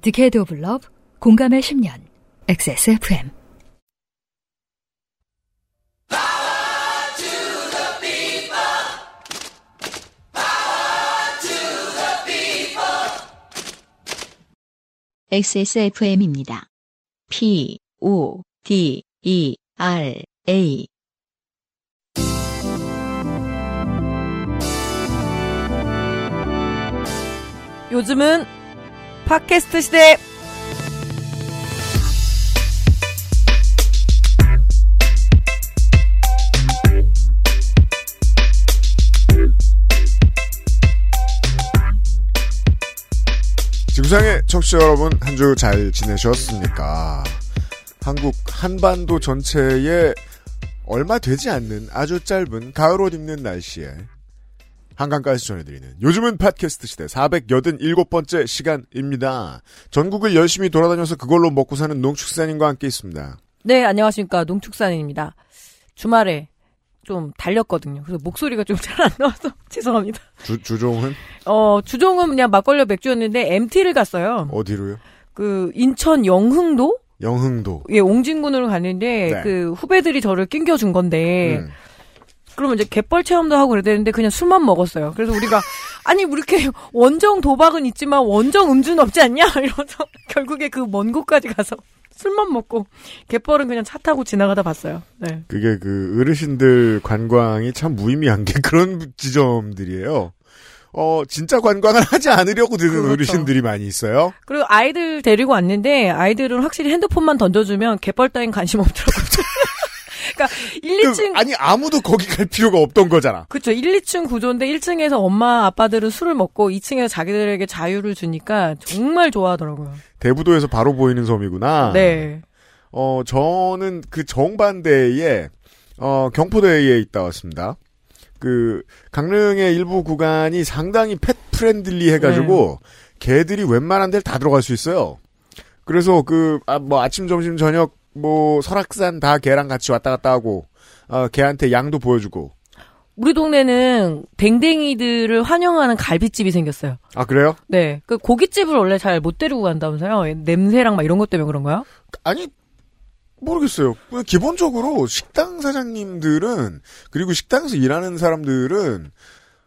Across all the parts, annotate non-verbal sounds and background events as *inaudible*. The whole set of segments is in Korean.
디케이드 오브 러브 공감의 10년 XSFM XSFM입니다. P, O, D, E, R, A. 요즘은 팟캐스트 시대. 지구상의 청취자 여러분 한 주 잘 지내셨습니까? 한국 한반도 전체에 얼마 되지 않는 아주 짧은 가을 옷 입는 날씨에 한강가에서 전해드리는 요즘은 팟캐스트 시대 487번째 시간입니다. 전국을 열심히 돌아다녀서 그걸로 먹고 사는 농축산인과 함께 있습니다. 네, 안녕하십니까. 농축산인입니다. 주말에 좀 달렸거든요. 그래서 목소리가 좀 잘 안 나와서 *laughs* 죄송합니다. 주, 주종은 어, 주종은 그냥 막걸리 맥주였는데 MT를 갔어요. 어디로요? 그 인천 영흥도? 영흥도. 예, 옹진군으로 갔는데 네. 그 후배들이 저를 낑겨준 건데 음. 그러면 이제 갯벌 체험도 하고 그랬는데 그냥 술만 먹었어요. 그래서 우리가 아니 이렇게 원정 도박은 있지만 원정 음주는 없지 않냐 *laughs* 이러면서 결국에 그 먼 곳까지 가서 술만 먹고 갯벌은 그냥 차 타고 지나가다 봤어요. 네. 그게 그 어르신들 관광이 참 무의미한 게 *laughs* 그런 지점들이에요. 어, 진짜 관광을 *laughs* 하지 않으려고 드는 그렇죠. 어르신들이 많이 있어요. 그리고 아이들 데리고 왔는데 아이들은 확실히 핸드폰만 던져주면 갯벌 따윈 관심 없더라고요. 그러니까 1, 그, 2층 아니, 아무도 거기 갈 필요가 없던 거잖아. 그쵸. 1, 2층 구조인데 1층에서 엄마, 아빠들은 술을 먹고 2층에서 자기들에게 자유를 주니까 정말 좋아하더라고요. 대부도에서 바로 보이는 섬이구나. 네. 어, 저는 그 정반대에, 어, 경포대에 있다 왔습니다. 그, 강릉의 일부 구간이 상당히 pet friendly 해가지고, 개들이 웬만한 데를 다 들어갈 수 있어요. 그래서 그, 아, 뭐, 아침, 점심, 저녁, 뭐, 설악산 다 개랑 같이 왔다 갔다 하고, 어, 개한테 양도 보여주고. 우리 동네는 댕댕이들을 환영하는 갈비집이 생겼어요. 아, 그래요? 네. 그 고깃집을 원래 잘 못 데리고 간다면서요? 냄새랑 막 이런 것 때문에 그런가요? 아니, 모르겠어요. 기본적으로 식당 사장님들은, 그리고 식당에서 일하는 사람들은,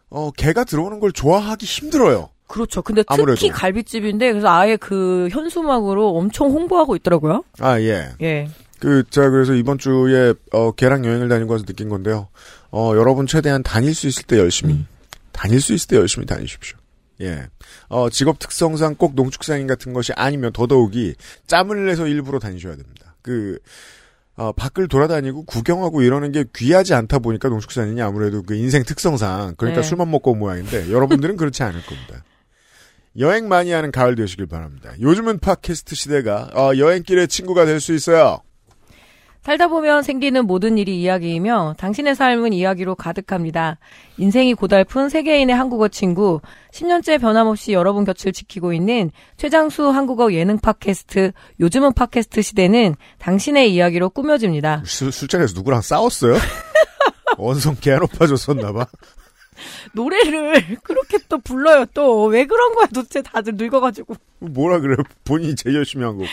어, 개가 들어오는 걸 좋아하기 힘들어요. 그렇죠. 근데 아무래도. 특히 갈비집인데 그래서 아예 그 현수막으로 엄청 홍보하고 있더라고요. 아, 예. 예. 그, 자, 그래서 이번 주에, 어, 개랑 여행을 다니고 와서 느낀 건데요. 어, 여러분 최대한 다닐 수 있을 때 열심히, 다닐 수 있을 때 열심히 다니십시오. 예. 어, 직업 특성상 꼭 농축산인 같은 것이 아니면 더더욱이 짬을 내서 일부러 다니셔야 됩니다. 그, 어, 밖을 돌아다니고 구경하고 이러는 게 귀하지 않다 보니까 농축산인이 아무래도 그 인생 특성상, 그러니까 네. 술만 먹고 온 모양인데, 여러분들은 그렇지 않을 겁니다. 여행 많이 하는 가을 되시길 바랍니다. 요즘은 팟캐스트 시대가, 어, 여행길의 친구가 될 수 있어요. 살다 보면 생기는 모든 일이 이야기이며 당신의 삶은 이야기로 가득합니다. 인생이 고달픈 세계인의 한국어 친구, 10년째 변함없이 여러분 곁을 지키고 있는 최장수 한국어 예능 팟캐스트, 요즘은 팟캐스트 시대는 당신의 이야기로 꾸며집니다. 술, 술자리에서 누구랑 싸웠어요? *laughs* 원성 개 높아졌었나봐. 노래를 *laughs* 그렇게 또 불러요, 또. 왜 그런 거야, 도대체 다들 늙어가지고. 뭐라 그래? *laughs* 본인이 제일 열심히 한 거구만.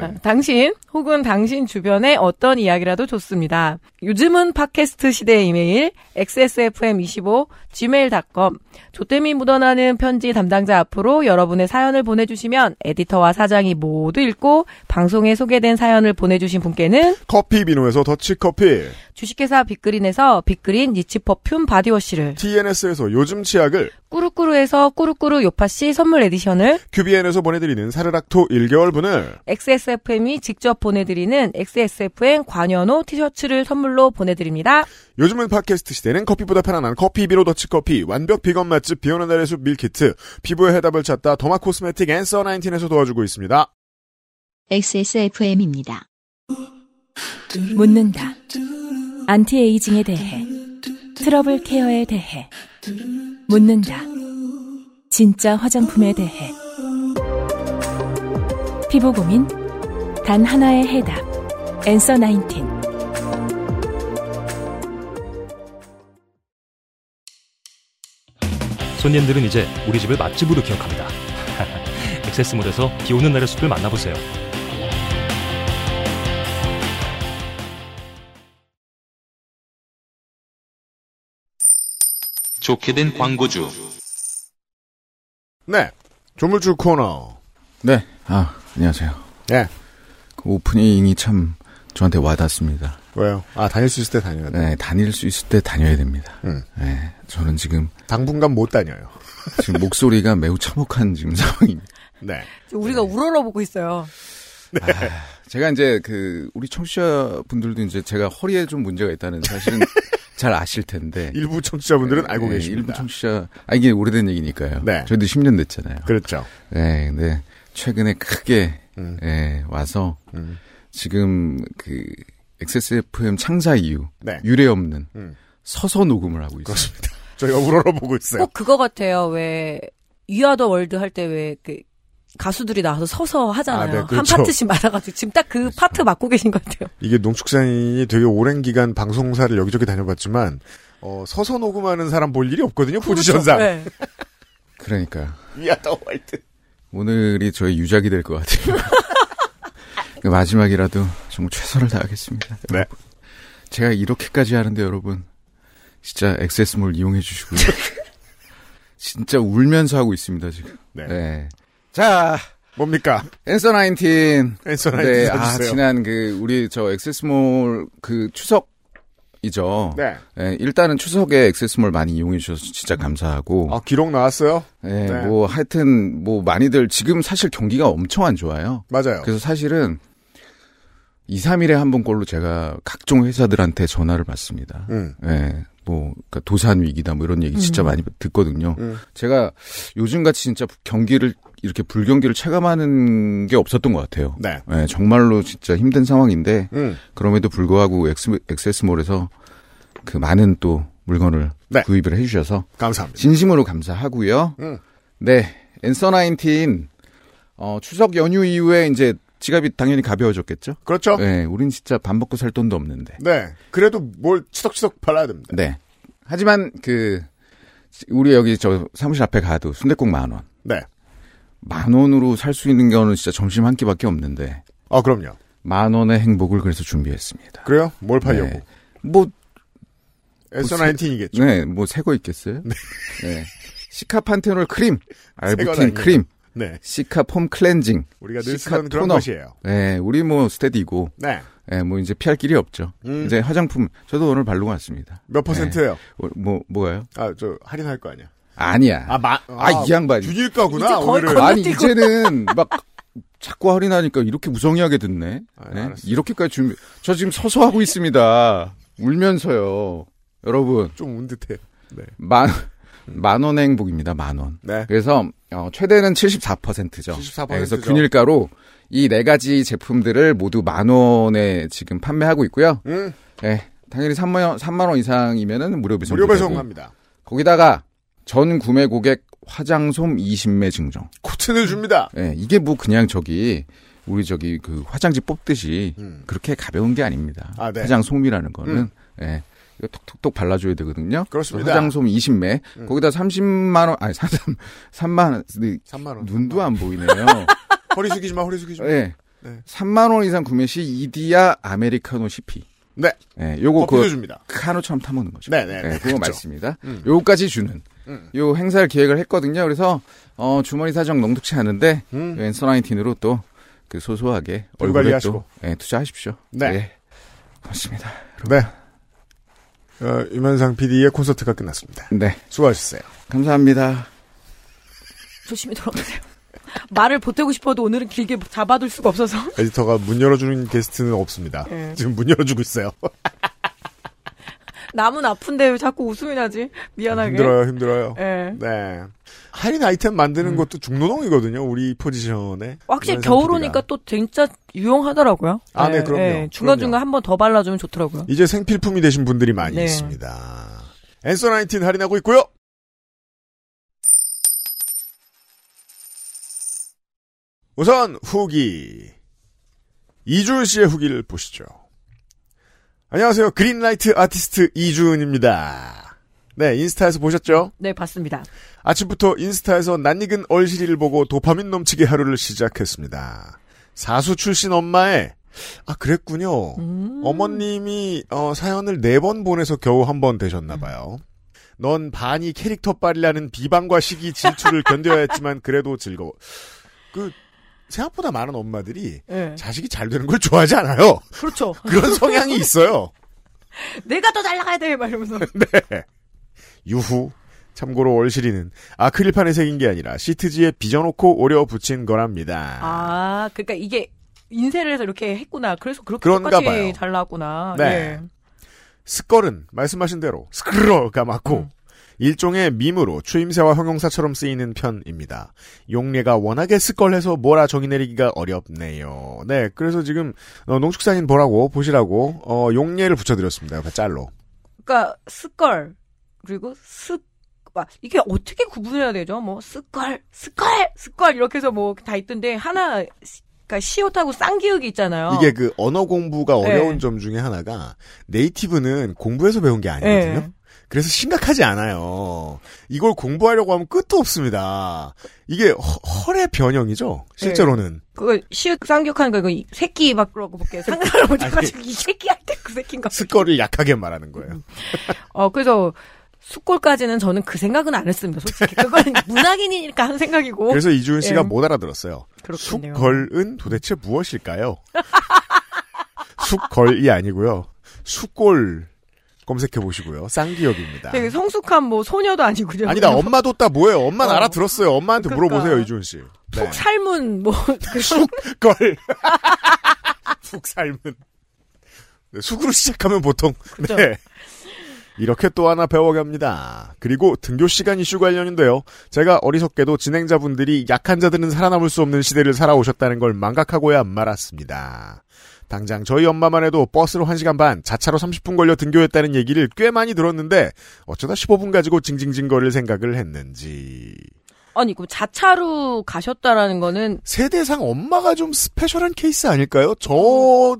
아, 당신 혹은 당신 주변의 어떤 이야기라도 좋습니다. 요즘은 팟캐스트 시대 이메일 xsfm25 gmail.com 조땜이 묻어나는 편지 담당자 앞으로 여러분의 사연을 보내주시면 에디터와 사장이 모두 읽고 방송에 소개된 사연을 보내주신 분께는 커피 비노에서 더치커피, 주식회사 빅그린에서 빅그린 niche perfume body wash를 TNS에서 요즘 치약을, 꾸루꾸루에서 꾸루꾸루 요파씨 선물 edition을 큐비엔에서 보내드리는 사르락토 1개월분을, XSFM이 직접 보내드리는 XSFM 관여노 티셔츠를 선물로 보내드립니다. 요즘은 팟캐스트 시대는 커피보다 편안한 커피 비노 더치커피, 완벽 비건 맛집 비오는 날의 숲 밀키트, 피부의 해답을 찾다 derma cosmetic 앤서 19에서 도와주고 있습니다. XSFM입니다. 묻는다. anti-aging에 대해, trouble care에 대해, 묻는다. 진짜 화장품에 대해. 피부 고민, 단 하나의 해답. 앤서 19. 손님들은 이제 우리 집을 맛집으로 기억합니다. *laughs* 액세스몰에서 비 오는 날의 숲을 만나보세요. 좋게 된 광고주. 네. 조물주 코너. 네. 아, 안녕하세요. 예. 그 오프닝이 참 저한테 와닿습니다. 왜요? 아, 다닐 수 있을 때 다녀야 돼. 네, 다닐 수 있을 때 다녀야 됩니다. 음. 네, 저는 지금 당분간 못 다녀요. 지금 목소리가 매우 참혹한 지금 상황입니다. 네. 우리가 우러러보고 있어요. 아, 제가 이제 그 우리 청취자 분들도 이제 제가 허리에 좀 문제가 있다는 사실은 *laughs* 잘 아실 텐데. 일부 청취자분들은 알고 네, 계십니다. 일부 청취자, 아 이게 오래된 얘기니까요. 네. 저희도 10년 됐잖아요. 그렇죠. 네, 근데 최근에 크게 음. 예, 와서 음. 지금 그 XSFM 창사 이후 네. 유례 없는 음. 서서 녹음을 하고 있어요. 그렇습니다. 저희가 우러러보고 있어요. 꼭 그거 같아요. 왜 We Are the World 할 때 왜 그 가수들이 나와서 서서 하잖아요. 아, 네, 한 그렇죠. 파트씩 말아가지고 지금 딱 그 파트 맡고 계신 것 같아요. 이게 농축산인이 되게 오랜 기간 방송사를 여기저기 다녀봤지만 어, 서서 녹음하는 사람 볼 일이 없거든요. 포지션상. 네. 그러니까 We Are the World. 오늘이 저의 유작이 될 것 같아요. 그 *laughs* 마지막이라도 정말 최선을 다하겠습니다. 네. 제가 이렇게까지 하는데 여러분 진짜 액세스몰 이용해 주시고요. *laughs* 진짜 울면서 하고 있습니다 지금. 네. 네. 자, 뭡니까? 앤서 19. 앤서 네, 나인틴 아. 지난 그, 우리 저 액세스몰 그 추석 이죠. 네. 네, 일단은 추석에 액세스몰 많이 이용해 주셔서 진짜 감사하고. 아, 기록 나왔어요? 네, 네. 뭐 하여튼 뭐 많이들 지금 사실 경기가 엄청 안 좋아요. 맞아요. 그래서 사실은 2, 3일에 한 번꼴로 제가 각종 회사들한테 전화를 받습니다. 음. 예, 뭐, 그러니까 도산 위기다 뭐 이런 얘기 진짜 많이 듣거든요. 음. 제가 요즘 같이 진짜 경기를 이렇게 불경기를 체감하는 게 없었던 것 같아요. 네. 예, 정말로 진짜 힘든 상황인데 음. 그럼에도 불구하고 엑스, 엑세스몰에서 그 많은 또 물건을 네. 구입을 해주셔서 감사합니다. 진심으로 감사하고요. 음. 네, 앤서 19 어, 추석 연휴 이후에 이제 지갑이 당연히 가벼워졌겠죠. 그렇죠? 네, 우린 진짜 밥 먹고 살 돈도 없는데. 네. 그래도 뭘 치덕치덕 발라야 됩니다. 네. 하지만 그 우리 여기 저 사무실 앞에 가도 순대국 만 원. 네. 만 원으로 살 수 있는 거는 진짜 점심 한 끼밖에 없는데 아, 그럼요. 만 원의 행복을 그래서 준비했습니다. 그래요? 뭘 팔려고? 네. 뭐 앤서 뭐, 나인틴이겠죠. 네, 뭐 새 거 있겠어요? 네. 시카 판테놀 크림, *laughs* 새건 알부틴 아닙니다. 크림, 네. 시카 폼 클렌징. 우리가 늘 시카 쓰던 그런. 것이에요. 네, 우리 뭐 스테디고, 네. 네, 뭐 이제 피할 길이 없죠. 음. 이제 화장품 저도 오늘 바르고 왔습니다. 몇 퍼센트예요? 어, 뭐 뭐가요? 아, 저 할인할 거 아니야. 아니야. 아, 마, 아, 이 양반이. 균일가구나. 이제 거의 오늘은. 건- 아니. 이제는 막 자꾸 할인하니까 이렇게 무성의하게 듣네. 아, 네? 이렇게까지 준비. 저 지금 서서 하고 있습니다. 울면서요. 여러분 좀 운 듯해. 네. 만 만 원의 행복입니다. 만 원. 네. 그래서 어, 최대는 74%죠. 74% 죠. 그래서 균일가로 이 네 가지 제품들을 모두 만 원에 지금 판매하고 있고요. 음, 예. 당연히 3만 원, 3만 원 이상이면은 무료 배송. 무료 배송합니다. 거기다가 전 구매 고객 화장솜 20매 증정. 코튼을 줍니다. 예, 이게 뭐 그냥 저기 우리 저기 그 화장지 뽑듯이 음. 그렇게 가벼운 게 아닙니다. 아, 네. 화장솜이라는 거는 음. 예. 이거 톡톡톡 발라줘야 되거든요. 그렇습니다. 화장솜 20매. 음. 거기다 30만 원, 아니 3, 3만 원. 근데 3만 원. 눈도 안 보이네요. *laughs* 허리 숙이지 마, 허리 숙이지 마. 예. 네. 3만 원 이상 구매 시 이디야 아메리카노 CP. 네. 예, 요거 커피도 그 줍니다. 카누처럼 타먹는 거죠. 네, 네, 예, 네. 그거 그렇죠. 맞습니다. 음. 요거까지 주는 음. 요 행사를 기획을 했거든요. 그래서 어 주머니 사정 농독치 않은데 음. 웬서 나인틴으로 또 그 소소하게 돈 얼굴에 관리하시고. 또 예, 투자하십시오. 네. 예. 고맙습니다. 네. 어, 유면상 PD의 콘서트가 끝났습니다. 네, 수고하셨어요. 감사합니다. 조심히 돌아가세요. *laughs* 말을 보태고 싶어도 오늘은 길게 잡아둘 수가 없어서. 에디터가 문 열어주는 게스트는 없습니다. 예. 지금 문 열어주고 있어요. *laughs* 남은 아픈데 왜 자꾸 웃음이 나지? 미안하게. 힘들어요, 힘들어요. 예. 네. 할인 아이템 만드는 것도 중노동이거든요, 우리 포지션에. 확실히 겨울. 오니까 또 진짜 유용하더라고요. 아, 네, 그럼요. 중간중간 한 번 더 발라주면 좋더라고요. 이제 생필품이 되신 분들이 많이 네. 있습니다. 앤서 나인틴 할인하고 있고요. 우선 후기. 이준 씨의 후기를 보시죠. 안녕하세요. 그린라이트 아티스트 이준입니다. 네, 인스타에서 보셨죠? 네, 봤습니다. 아침부터 인스타에서 낯익은 얼실이를 보고 도파민 넘치게 하루를 시작했습니다. 사수 출신 엄마의 아 그랬군요. 음. 어머님이 어, 사연을 네 번 보내서 겨우 한 번 되셨나 봐요. 넌 반이 캐릭터 빨이라는 비방과 시기 질투를 견뎌야 했지만 그래도 즐거워. 그 생각보다 많은 엄마들이 예. 자식이 잘 되는 걸 좋아하지 않아요. 그렇죠. *laughs* 그런 성향이 있어요. *laughs* 내가 더 잘 나가야 돼! 막 이러면서. *laughs* 네. 유후. 참고로 얼실이는 아크릴판에 새긴 게 아니라 시트지에 빚어놓고 오려 붙인 거랍니다. 아, 그러니까 이게 인쇄를 해서 이렇게 했구나. 그래서 그렇게 똑같이 봐요. 잘 나왔구나. 네. 예. 스컬은 말씀하신 대로 스크러가 맞고 음. 일종의 밈으로 추임새와 형용사처럼 쓰이는 편입니다. 용례가 워낙에 스컬해서 뭐라 정의 내리기가 어렵네요. 네, 그래서 지금 어, 농축산인 보라고 보시라고 어, 용례를 붙여드렸습니다. 옆에 짤로. 그러니까 스컬 그리고 스 와, 이게 어떻게 구분해야 되죠? 뭐 스컬, 스컬, 스컬 이렇게 해서 뭐 다 있던데 하나 시- 그러니까 시옷하고 쌍기역이 있잖아요. 이게 그 언어 공부가 네. 어려운 점 중에 하나가 native는 공부해서 배운 게 아니거든요. 네. 그래서 심각하지 않아요. 이걸 공부하려고 하면 끝도 없습니다. 이게 허, 헐의 변형이죠. 실제로는. 그거 시옷 쌍기역하는 거 이거 이 새끼 막 그러고 볼게 상관없지 가지고 이 새끼 할 때 그 새끼인가. 스컬을 약하게 말하는 거예요. 어 그래서 숙골까지는 저는 그 생각은 안 했습니다. 솔직히 그건 *laughs* 문학인이니까 하는 생각이고. 그래서 이주은 씨가 예. 못 알아들었어요. 그렇군요. 숙걸은 도대체 무엇일까요? *laughs* 숙걸이 아니고요. 숙골 검색해 보시고요. 쌍기역입니다. 되게 성숙한 뭐 소녀도 아니고요. 아니다, 엄마도 따 뭐예요? 엄마는 어. 알아들었어요. 엄마한테 그러니까. 물어보세요, 이주은 씨. 네. 푹 삶은 뭐 *laughs* 그 숙걸. *laughs* 푹 삶은. 네, 숙으로 시작하면 보통. 그죠. 네. 이렇게 또 하나 배워갑니다. 그리고 등교 시간 이슈 관련인데요. 제가 어리석게도 진행자분들이 약한 자들은 살아남을 수 없는 시대를 살아오셨다는 걸 망각하고야 말았습니다. 당장 저희 엄마만 해도 버스로 1시간 반, 자차로 30분 걸려 등교했다는 얘기를 꽤 많이 들었는데 어쩌다 15분 가지고 징징징거릴 생각을 했는지. 아니 그럼 자차로 가셨다라는 거는 세대상 엄마가 좀 스페셜한 케이스 아닐까요? 저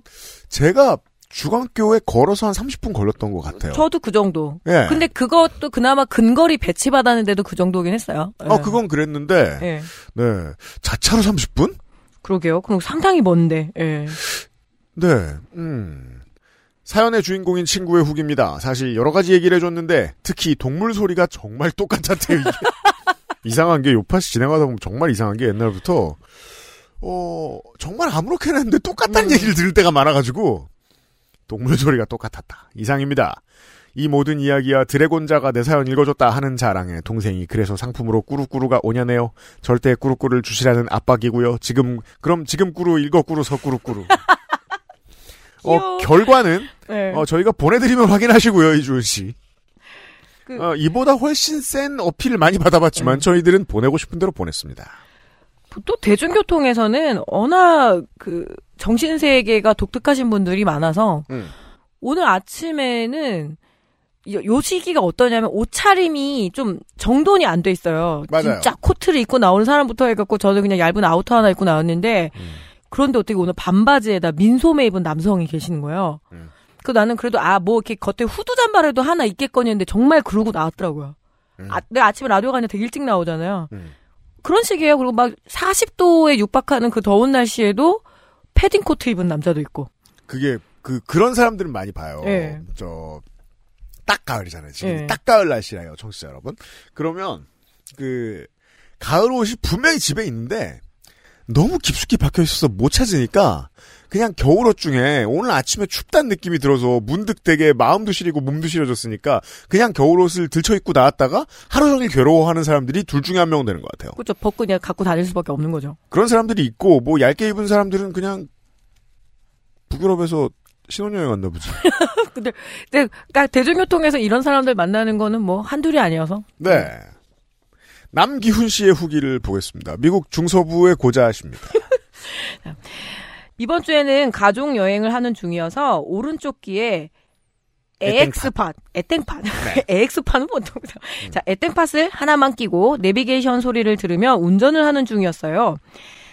제가 중학교에 걸어서 한 30분 걸렸던 것 같아요. 저도 그 정도. 예. 근데 그것도 그나마 근거리 배치 받았는데도 그 정도긴 했어요. 예. 어 그건 그랬는데 예. 네 자차로 30분? 그러게요. 그럼 상당히 먼데. 예. 네. 음. 사연의 주인공인 친구의 후기입니다. 사실 여러 가지 얘기를 해줬는데 특히 동물 소리가 정말 똑같았대요. 이게. *laughs* 이상한 게 요파시 진행하다 보면 정말 이상한 게 옛날부터 어 정말 아무렇게나 했는데 똑같다는 음. 얘기를 들을 때가 많아가지고 동물 소리가 똑같았다. 이상입니다. 이 모든 이야기와 드래곤자가 내 사연 읽어줬다 하는 자랑에 동생이 그래서 상품으로 꾸루꾸루가 오냐네요. 절대 꾸루꾸루를 주시라는 압박이고요. 지금 그럼 지금 꾸루 읽어 꾸루 서 꾸루꾸루. *laughs* 어. 결과는 예. 어 저희가 보내드리면 확인하시고요 이주은 씨. 그- 어, 이보다 훨씬 센 어필을 많이 받아봤지만 음. 저희들은 보내고 싶은 대로 보냈습니다. 또 대중교통에서는 워낙 그 정신 세계가 독특하신 분들이 많아서 음. 오늘 아침에는 요, 요 시기가 어떠냐면 옷차림이 좀 정돈이 안 돼 있어요. 맞아요. 진짜 코트를 입고 나오는 사람부터 해갖고 저는 그냥 얇은 outer 하나 입고 나왔는데 음. 그런데 어떻게 오늘 반바지에다 민소매 입은 남성이 계시는 거예요. 음. 그 나는 그래도 아 뭐 이렇게 겉에 후드 잠바라도 하나 입겠거니 했는데 정말 그러고 나왔더라고요. 음. 아, 내가 아침에 라디오 가는데 되게 일찍 나오잖아요. 음. 그런 식이에요. 그리고 막 40도에 육박하는 그 더운 날씨에도 패딩 코트 입은 남자도 있고. 그게 그 그런 사람들은 많이 봐요. 예. 저딱 가을이잖아요. 지금 예. 딱 가을 날씨라요, 청취자 여러분. 그러면 그 가을 옷이 분명히 집에 있는데 너무 깊숙이 박혀 있어서 못 찾으니까 그냥 겨울옷 중에 오늘 아침에 춥다는 느낌이 들어서 문득 되게 마음도 시리고 몸도 시려졌으니까 그냥 겨울옷을 들쳐 입고 나왔다가 하루 종일 괴로워하는 사람들이 둘 중에 한 명 되는 것 같아요. 그렇죠. 벗고 그냥 갖고 다닐 수밖에 없는 거죠. 그런 사람들이 있고 뭐 얇게 입은 사람들은 그냥 북유럽에서 신혼여행 왔나 보지. *laughs* 근데 그러니까 대중교통에서 이런 사람들 만나는 거는 뭐 한둘이 아니어서. 네. 남기훈 씨의 후기를 보겠습니다. 미국 중서부의 고자십니다. *laughs* 이번 주에는 가족 여행을 하는 중이어서 오른쪽 귀에 AX팟, 에땡팟, AX팟은 *laughs* 보통 자 에땡팟을 하나만 끼고 내비게이션 소리를 들으며 운전을 하는 중이었어요.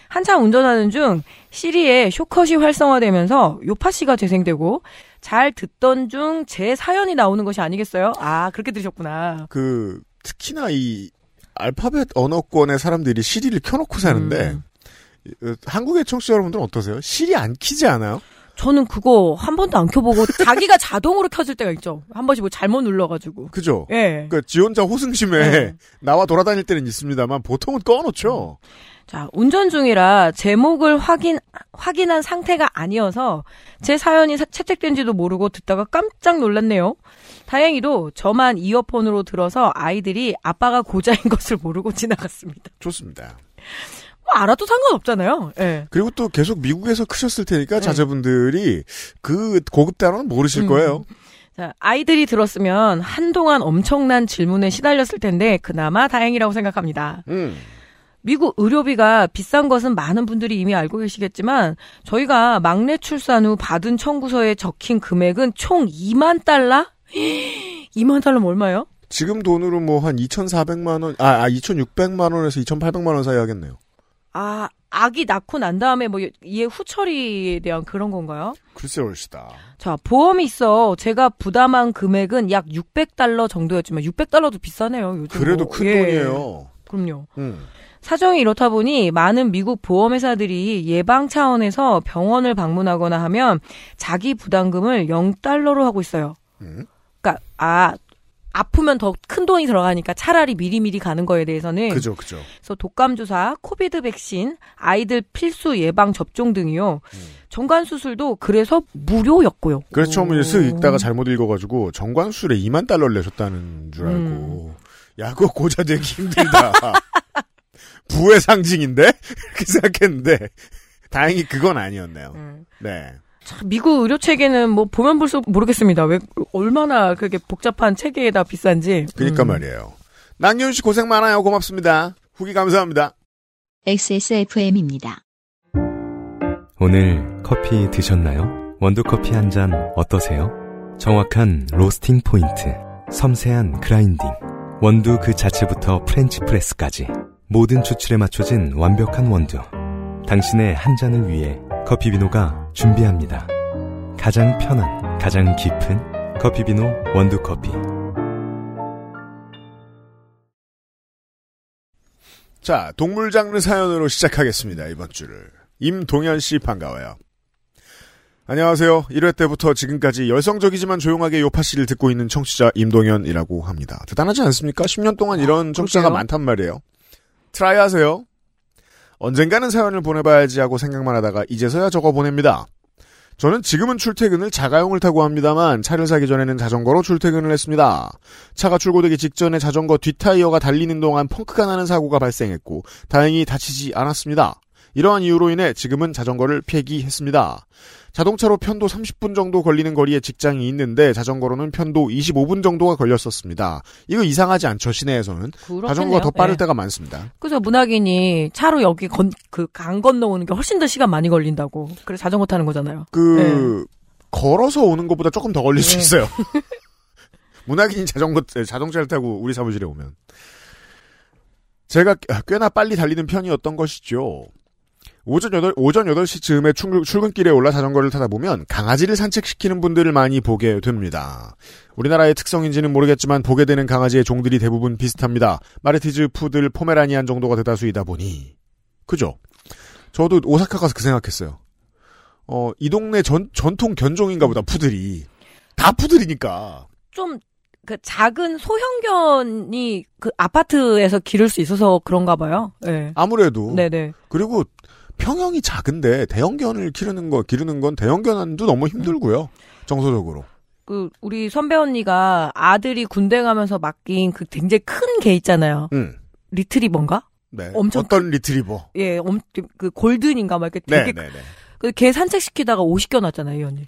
한참 운전하는 중 시리에 쇼컷이 활성화되면서 요파씨가 재생되고 잘 듣던 중 제 사연이 나오는 것이 아니겠어요? 아, 그렇게 들으셨구나. 그 특히나 이 알파벳 언어권의 사람들이 시리를 켜놓고 사는데 음. 어, 한국의 청취자 여러분들은 어떠세요? 시리 안 키지 않아요? 저는 그거 한 번도 안 켜보고 *laughs* 자기가 자동으로 켜질 때가 있죠. 한 번씩 뭐 잘못 눌러가지고. 그죠? 예. 그러니까 지 혼자 호승심에 네. 나와 돌아다닐 때는 있습니다만 보통은 꺼놓죠. 자, 운전 중이라 제목을 확인, 확인한 상태가 아니어서 제 사연이 사- 채택된지도 모르고 듣다가 깜짝 놀랐네요. 다행히도 저만 이어폰으로 들어서 아이들이 아빠가 고자인 *laughs* 것을 모르고 지나갔습니다. 좋습니다. 뭐 알아도 상관없잖아요. 예. 그리고 또 계속 미국에서 크셨을 테니까 네. 자제분들이 그 고급 단어는 모르실 음. 거예요. 자, 아이들이 들었으면 한동안 엄청난 질문에 시달렸을 텐데 그나마 다행이라고 생각합니다. 음. 미국 의료비가 비싼 것은 많은 분들이 이미 알고 계시겠지만 저희가 막내 출산 후 받은 청구서에 적힌 금액은 총 2만 달러? *gasps* 2만 달러면 얼마예요? 지금 돈으로 뭐 한 2,400만 원, 아, 아 2,600만 원에서 2,800만 원 사이 하겠네요. 아, 아기 낳고 난 다음에 뭐 이해 후처리에 대한 그런 건가요? 글쎄 올시다. 자, 보험이 있어. 제가 부담한 금액은 약 600달러 정도였지만 600달러도 비싸네요, 요즘. 그래도 뭐. 큰 예. 돈이에요. 그럼요. 음. 사정이 이렇다 보니 많은 미국 보험회사들이 예방 차원에서 병원을 방문하거나 하면 자기 부담금을 0달러로 하고 있어요. 음. 그러니까 아 아프면 더 큰 돈이 들어가니까 차라리 미리미리 가는 거에 대해서는 그죠, 그죠. 그래서 독감 주사, 코비드 백신, 아이들 필수 예방 접종 등이요. 정관 수술도 그래서 무료였고요. 그래서 처음에 쓱 오. 읽다가 잘못 읽어가지고 정관술에 2만 달러를 내셨다는 줄 알고 음. 야 그거 고자 되기 힘들다. *laughs* 부의 상징인데 *laughs* 이렇게 생각했는데 다행히 그건 아니었네요. 음. 네. 참, 미국 의료 체계는 뭐 보면 볼수록 모르겠습니다. 왜 얼마나 그게 복잡한 체계에다 비싼지. 그러니까 음. 말이에요. 남균 씨 고생 많아요. 고맙습니다. 후기 감사합니다. XSFM입니다. 오늘 커피 드셨나요? 원두 커피 한 잔 어떠세요? 정확한 로스팅 포인트, 섬세한 그라인딩, 원두 그 자체부터 French press까지 모든 추출에 맞춰진 완벽한 원두. 당신의 한 잔을 위해 커피 비노가 준비합니다. 가장 편한, 가장 깊은 커피비노 원두커피. 자, 동물 장르 사연으로 시작하겠습니다. 이번 주를. 임동현 씨 반가워요. 안녕하세요. 1회 때부터 지금까지 열성적이지만 조용하게 요팟시를 듣고 있는 청취자 임동현이라고 합니다. 대단하지 않습니까? 10년 동안 이런 청취자가 그러게요. 많단 말이에요. try 하세요. 언젠가는 사연을 보내봐야지 하고 생각만 하다가 이제서야 적어 보냅니다. 저는 지금은 출퇴근을 자가용을 타고 합니다만 차를 사기 전에는 자전거로 출퇴근을 했습니다. 차가 출고되기 직전에 자전거 뒷타이어가 달리는 동안 펑크가 나는 사고가 발생했고 다행히 다치지 않았습니다. 이러한 이유로 인해 지금은 자전거를 폐기했습니다. 자동차로 편도 30분 정도 걸리는 거리에 직장이 있는데 자전거로는 편도 25분 정도가 걸렸었습니다. 이거 이상하지 않죠 시내에서는 그렇겠네요. 자전거가 더 빠를 네. 때가 많습니다. 그죠 문학인이 차로 여기 건 그 강 건너오는 게 훨씬 더 시간 많이 걸린다고. 그래서 자전거 타는 거잖아요. 그 걸어서 오는 것보다 조금 더 걸릴 수 네. 있어요. *laughs* 문학인이 자전거 자동차를 타고 우리 사무실에 오면 제가 꽤나 빨리 달리는 편이었던 것이죠. 오전 8, 오전 8시쯤에 출근, 출근길에 올라 자전거를 타다 보면 강아지를 산책시키는 분들을 많이 보게 됩니다. 우리나라의 특성인지는 모르겠지만 보게 되는 강아지의 종들이 대부분 비슷합니다. 마르티즈, 푸들, 포메라니안 정도가 대다수이다 보니. 그죠? 저도 오사카 가서 그 생각했어요. 어, 이 동네 전, 전통 견종인가 보다, 푸들이. 다 푸들이니까. 좀 그 작은 소형견이 그 아파트에서 기를 수 있어서 그런가 봐요. 네. 아무래도. 네네. 그리고 평형이 작은데 대형견을 기르는 거, 기르는 건 대형견도 너무 힘들고요. 정서적으로. 그 우리 선배 언니가 아들이 군대 가면서 맡긴 그 굉장히 큰 개 있잖아요. 음. 리트리버인가? 네. 엄청 어떤 리트리버. 예, 엄, 그 골든인가 막 이렇게 네, 되게 네, 네. 그개 산책시키다가 50겨 났잖아요, 이 언니.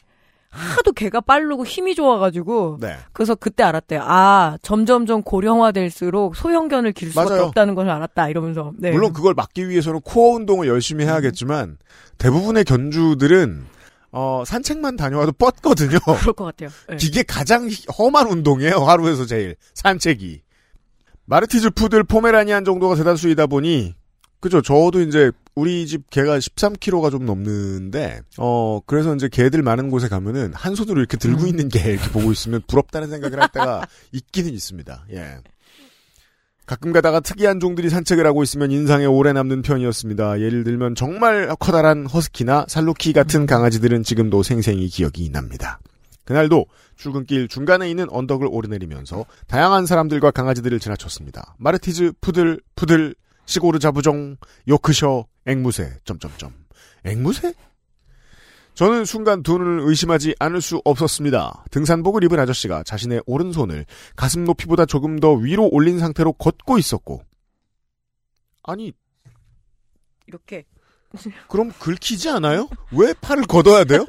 하도 개가 빠르고 힘이 좋아가지고 네. 그래서 그때 알았대요. 아 점점점 고령화될수록 소형견을 기를 수밖에 맞아요. 없다는 걸 알았다 이러면서. 네. 물론 그걸 막기 위해서는 코어 운동을 열심히 해야겠지만 대부분의 견주들은 어, 산책만 다녀와도 뻗거든요. *laughs* 그럴 것 같아요. 네. 이게 가장 험한 운동이에요. 하루에서 제일 산책이. 마르티즈 푸들 포메라니안 정도가 대다수이다 보니 그죠. 저도 이제 우리 집 개가 13kg가 좀 넘는데, 어, 그래서 이제 개들 많은 곳에 가면은 한 손으로 이렇게 들고 음. 있는 개 이렇게 보고 있으면 부럽다는 생각을 할 때가 *laughs* 있기는 있습니다. 예. 가끔 가다가 특이한 종들이 산책을 하고 있으면 인상에 오래 남는 편이었습니다. 예를 들면 정말 커다란 허스키나 살로키 같은 강아지들은 지금도 생생히 기억이 납니다. 그날도 출근길 중간에 있는 언덕을 오르내리면서 다양한 사람들과 강아지들을 지나쳤습니다. 마르티즈, 푸들, 푸들, 시고르 자부종, 요크셔, 앵무새, 점점점. 앵무새? 저는 순간 두 눈을 의심하지 않을 수 없었습니다. 등산복을 입은 아저씨가 자신의 오른손을 가슴 높이보다 조금 더 위로 올린 상태로 걷고 있었고, 아니, 이렇게. 그럼 긁히지 않아요? 왜 팔을 걷어야 돼요?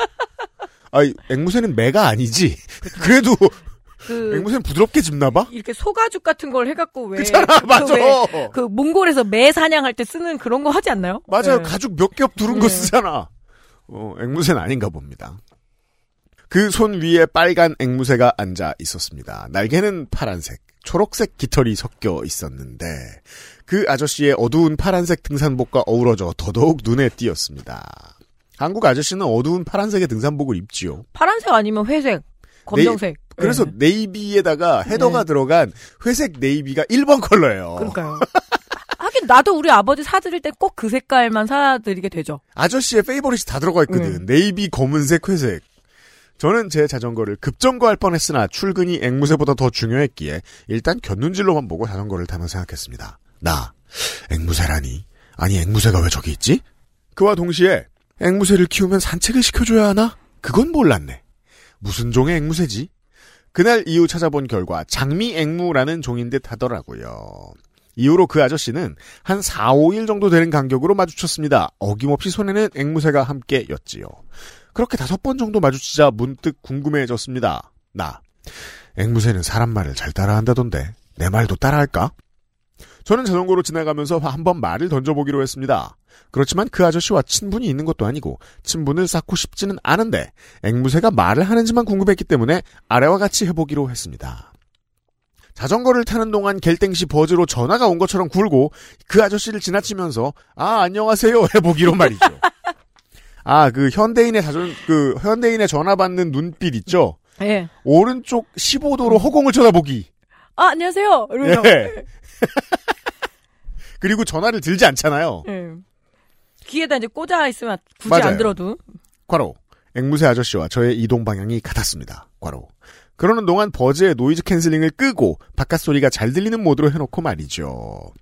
아, 앵무새는 매가 아니지. *laughs* 그래도 그, 앵무새는 부드럽게 짚나봐? 이렇게 소가죽 같은 걸 해갖고 왜. 그잖아, 그 맞아. 왜 그 몽골에서 매 사냥할 때 쓰는 그런 거 하지 않나요? 맞아요. 네. 가죽 몇 겹 두른 거 네. 쓰잖아. 어, 앵무새는 아닌가 봅니다. 그 손 위에 빨간 앵무새가 앉아 있었습니다. 날개는 파란색, 초록색 깃털이 섞여 있었는데 그 아저씨의 어두운 파란색 등산복과 어우러져 더더욱 눈에 띄었습니다. 한국 아저씨는 어두운 파란색의 등산복을 입지요. 파란색 아니면 회색, 검정색. 그래서 네. navy에다가 heather가 네. 들어간 회색 navy가 1번 컬러예요. 그러니까요. 하긴 나도 우리 아버지 사드릴 때 꼭 그 색깔만 사드리게 되죠. 아저씨의 favorite이 다 들어가 있거든. 음. 네이비, 검은색, 회색. 저는 제 자전거를 급정거할 뻔했으나 출근이 앵무새보다 더 중요했기에 일단 곁눈질로만 보고 자전거를 타며 생각했습니다. 나 앵무새라니? 아니 앵무새가 왜 저기 있지? 그와 동시에 앵무새를 키우면 산책을 시켜줘야 하나? 그건 몰랐네. 무슨 종의 앵무새지? 그날 이후 찾아본 결과 장미 앵무라는 종인 듯 하더라고요. 이후로 그 아저씨는 한 4, 5일 정도 되는 간격으로 마주쳤습니다. 어김없이 손에는 앵무새가 함께였지요. 그렇게 다섯 번 정도 마주치자 문득 궁금해졌습니다. 나. 앵무새는 사람 말을 잘 따라한다던데 내 말도 따라할까? 저는 자전거로 지나가면서 한 번 말을 던져보기로 했습니다. 그렇지만 그 아저씨와 친분이 있는 것도 아니고 친분을 쌓고 싶지는 않은데 앵무새가 말을 하는지만 궁금했기 때문에 아래와 같이 해보기로 했습니다. 자전거를 타는 동안 갤땡시 버즈로 전화가 온 것처럼 굴고 그 아저씨를 지나치면서 아 안녕하세요 해보기로 말이죠. *laughs* 아 그 현대인의 자전 그 현대인의 전화 받는 눈빛 있죠. 예. 오른쪽 15도로 허공을 쳐다보기. 아, 안녕하세요. 예. *laughs* 그리고 전화를 들지 않잖아요. 예. 귀에다 이제 꽂아 있으면 굳이 맞아요. 안 들어도. 과로 앵무새 아저씨와 저의 이동 방향이 같았습니다. 과로 그러는 동안 버즈의 noise canceling을 끄고 바깥 소리가 잘 들리는 모드로 해놓고 말이죠.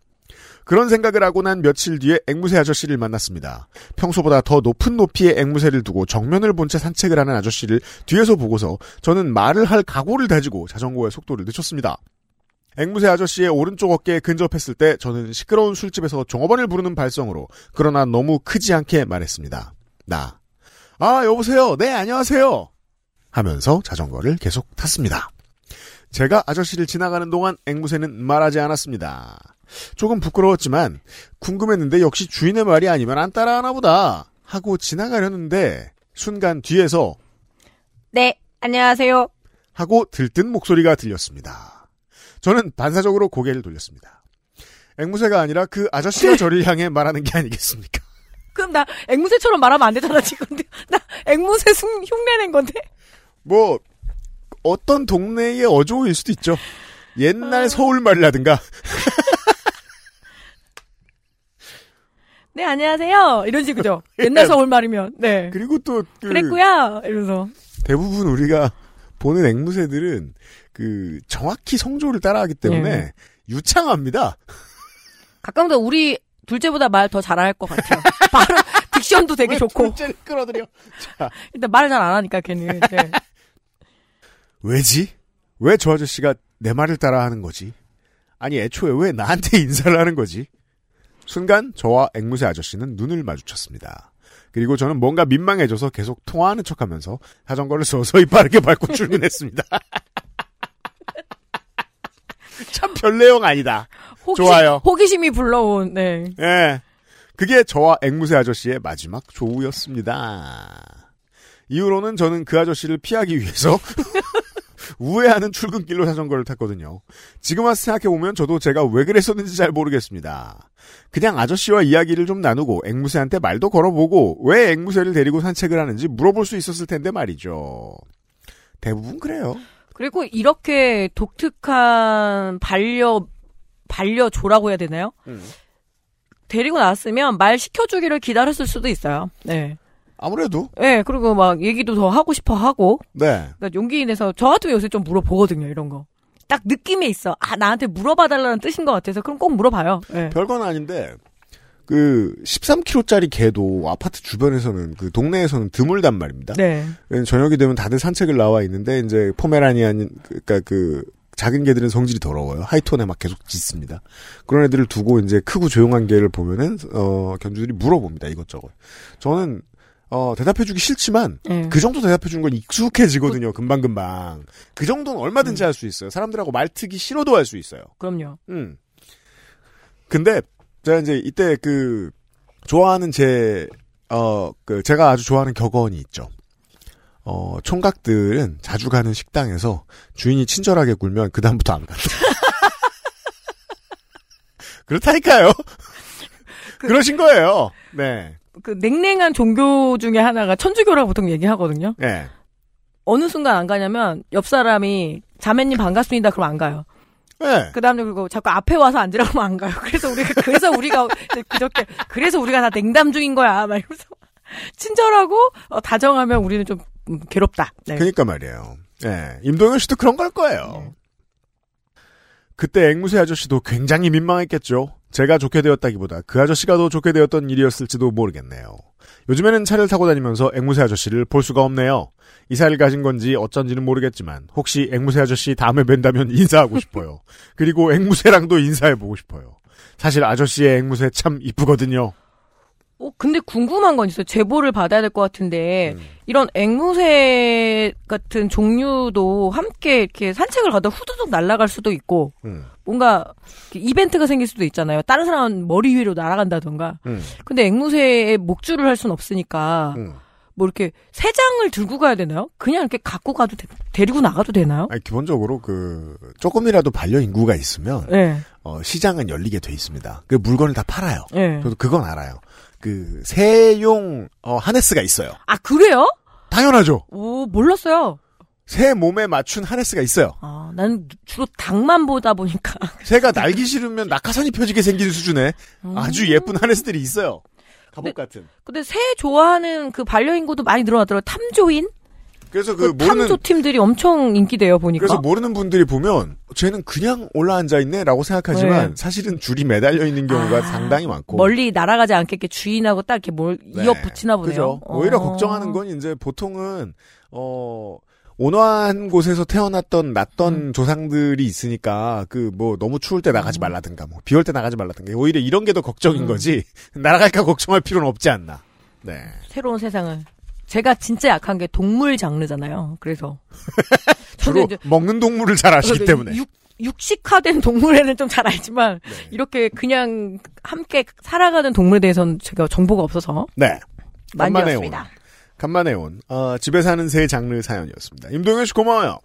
그런 생각을 하고 난 며칠 뒤에 앵무새 아저씨를 만났습니다. 평소보다 더 높은 높이의 앵무새를 두고 정면을 본 채 산책을 하는 아저씨를 뒤에서 보고서 저는 말을 할 각오를 다지고 자전거의 속도를 늦췄습니다. 앵무새 아저씨의 오른쪽 어깨에 근접했을 때 저는 시끄러운 술집에서 종업원을 부르는 발성으로 그러나 너무 크지 않게 말했습니다. 나. 아, 여보세요. 네, 안녕하세요. 하면서 자전거를 계속 탔습니다. 제가 아저씨를 지나가는 동안 앵무새는 말하지 않았습니다. 조금 부끄러웠지만 궁금했는데 역시 주인의 말이 아니면 안 따라하나 보다 하고 지나가려는데 순간 뒤에서 네, 안녕하세요. 하고 들뜬 목소리가 들렸습니다. 저는 반사적으로 고개를 돌렸습니다. 앵무새가 아니라 그 아저씨가 저를 향해 말하는 게 아니겠습니까? 그럼 나 앵무새처럼 말하면 안 되잖아, 지금. *laughs* 나 앵무새 숭, 흉내낸 건데? 뭐 어떤 동네의 어조일 수도 있죠. 옛날 서울말이라든가 *laughs* 네, 안녕하세요. 이런 식이죠. *laughs* 옛날 서울말이면. 네. 그리고 또그 그랬고요. 이러면서. 대부분 우리가 보는 앵무새들은 그 정확히 성조를 따라하기 때문에 네. 유창합니다. 가끔도 우리 둘째보다 말 더 잘할 것 같아요. *laughs* 바로 딕션도 되게 좋고. 둘째를 끌어들여. 자, 일단 말을 잘 안 하니까 걔는. 네. *laughs* 왜지? 왜 저 아저씨가 내 말을 따라하는 거지? 아니 애초에 왜 나한테 *laughs* 인사를 하는 거지? 순간 저와 앵무새 아저씨는 눈을 마주쳤습니다. 그리고 저는 뭔가 민망해져서 계속 통화하는 척하면서 자전거를 서서히 빠르게 밟고 출근했습니다. *laughs* 참 별 내용 아니다. 호기심, 좋아요. 호기심이 불러온, 네. 예. 그게 저와 앵무새 아저씨의 마지막 조우였습니다. 이후로는 저는 그 아저씨를 피하기 위해서 *laughs* 우회하는 출근길로 자전거를 탔거든요. 지금 와서 생각해보면 저도 제가 왜 그랬었는지 잘 모르겠습니다. 그냥 아저씨와 이야기를 좀 나누고 앵무새한테 말도 걸어보고 왜 앵무새를 데리고 산책을 하는지 물어볼 수 있었을 텐데 말이죠. 대부분 그래요. 그리고 이렇게 독특한 반려 반려조라고 해야 되나요? 음. 데리고 나왔으면 말 시켜주기를 기다렸을 수도 있어요. 네. 아무래도 네, 그리고 막 얘기도 더 하고 싶어 하고. 네. 그러니까 용기 내서 저 같으면 요새 좀 물어보거든요, 이런 거. 딱 느낌이 있어. 아, 나한테 물어봐달라는 뜻인 것 같아서 그럼 꼭 물어봐요. 네. 별건 아닌데 그 13kg짜리 개도 아파트 주변에서는 그 동네에서는 드물단 말입니다. 네. 저녁이 되면 다들 산책을 나와 있는데 이제 포메라니안 그러니까 그 작은 개들은 성질이 더러워요. 하이톤에 막 계속 짖습니다. 그런 애들을 두고 이제 크고 조용한 개를 보면은 어 견주들이 물어봅니다. 이것저것. 저는 어 대답해주기 싫지만 네. 그 정도 대답해주는 건 익숙해지거든요. 금방 금방. 그 정도는 얼마든지 할수 있어요. 사람들하고 말트기 싫어도 할 수 있어요. 그럼요. 음. 근데 제가 이제 이때 그 좋아하는 제 어 그 제가 아주 좋아하는 격언이 있죠. 어 총각들은 자주 가는 식당에서 주인이 친절하게 굴면 그 다음부터 안 간다. *laughs* 그렇다니까요. 그- 그러신 거예요. 네. 그 냉랭한 종교 중에 하나가 천주교라고 보통 얘기하거든요. 네. 어느 순간 안 가냐면 옆 사람이 자매님 반갑습니다. 그럼 안 가요. 네. 그 다음에 그리고 자꾸 앞에 와서 앉으라고 하면 안 가요. 그래서 우리가, 그래서 우리가 그저께, 그래서 우리가 다 냉담 중인 거야. 막 이러면서. *laughs* 친절하고, 어, 다정하면 우리는 좀 음, 괴롭다. 네. 그러니까 말이에요. 네. 임동현 씨도 그런 걸 거예요. 그때 앵무새 아저씨도 굉장히 민망했겠죠. 제가 좋게 되었다기보다 그 아저씨가 더 좋게 되었던 일이었을지도 모르겠네요. 요즘에는 차를 타고 다니면서 앵무새 아저씨를 볼 수가 없네요. 이사를 가진 건지 어쩐지는 모르겠지만 혹시 앵무새 아저씨 다음에 뵌다면 인사하고 싶어요. 그리고 앵무새랑도 인사해보고 싶어요. 사실 아저씨의 앵무새 참 이쁘거든요. 어, 근데 궁금한 건 있어요. 제보를 받아야 될 것 같은데, 음. 이런 앵무새 같은 종류도 함께 이렇게 산책을 가다 후두둑 날아갈 수도 있고, 음, 뭔가 이벤트가 생길 수도 있잖아요. 다른 사람 머리 위로 날아간다던가. 음, 근데 앵무새의 목줄을 할 수는 없으니까, 음. 뭐 이렇게 새 장을 들고 가야 되나요? 그냥 이렇게 갖고 가도 돼, 데리고 나가도 되나요? 아니, 기본적으로 그 조금이라도 반려 인구가 있으면 네. 어, 시장은 열리게 돼 있습니다. 그 물건을 다 팔아요. 네. 저도 그건 알아요. 그 새용 어, 하네스가 있어요. 아, 그래요? 당연하죠. 오, 몰랐어요. 새 몸에 맞춘 하네스가 있어요. 아, 나는 주로 닭만 보다 보니까. 새가 날기 싫으면 낙하산이 펴지게 생긴 수준의 음. 아주 예쁜 하네스들이 있어요. 갑옷 같은. 근데 새 좋아하는 그 반려인구도 많이 늘어나더라고요. 탐조인? 그래서 그, 그 모르는 탐조 팀들이 엄청 인기돼요, 보니까. 그래서 모르는 분들이 보면 쟤는 그냥 올라앉아 있네라고 생각하지만 네. 사실은 줄이 매달려 있는 경우가 아, 상당히 많고 멀리 날아가지 않게 주인하고 딱 이렇게 뭘 네. 이어 붙이나 보네요. 그죠. 오히려 어. 걱정하는 건 이제 보통은 어 온화한 곳에서 태어났던 났던 음. 조상들이 있으니까 그 뭐 너무 추울 때 나가지 말라든가 뭐 비올 때 나가지 말라든가 오히려 이런 게 더 걱정인 음. 거지 *laughs* 날아갈까 걱정할 필요는 없지 않나. 네. 새로운 세상을. 제가 진짜 약한 게 동물 장르잖아요. 그래서. *laughs* 주로 이제 먹는 동물을 잘 아시기 때문에. 육, 육식화된 동물에는 좀 잘 알지만 네. 이렇게 그냥 함께 살아가는 동물에 대해서는 제가 정보가 없어서 네. 많이 간만에 온. 간만에 온 어, 집에 사는 새 장르 사연이었습니다. 임동현 씨 고마워요.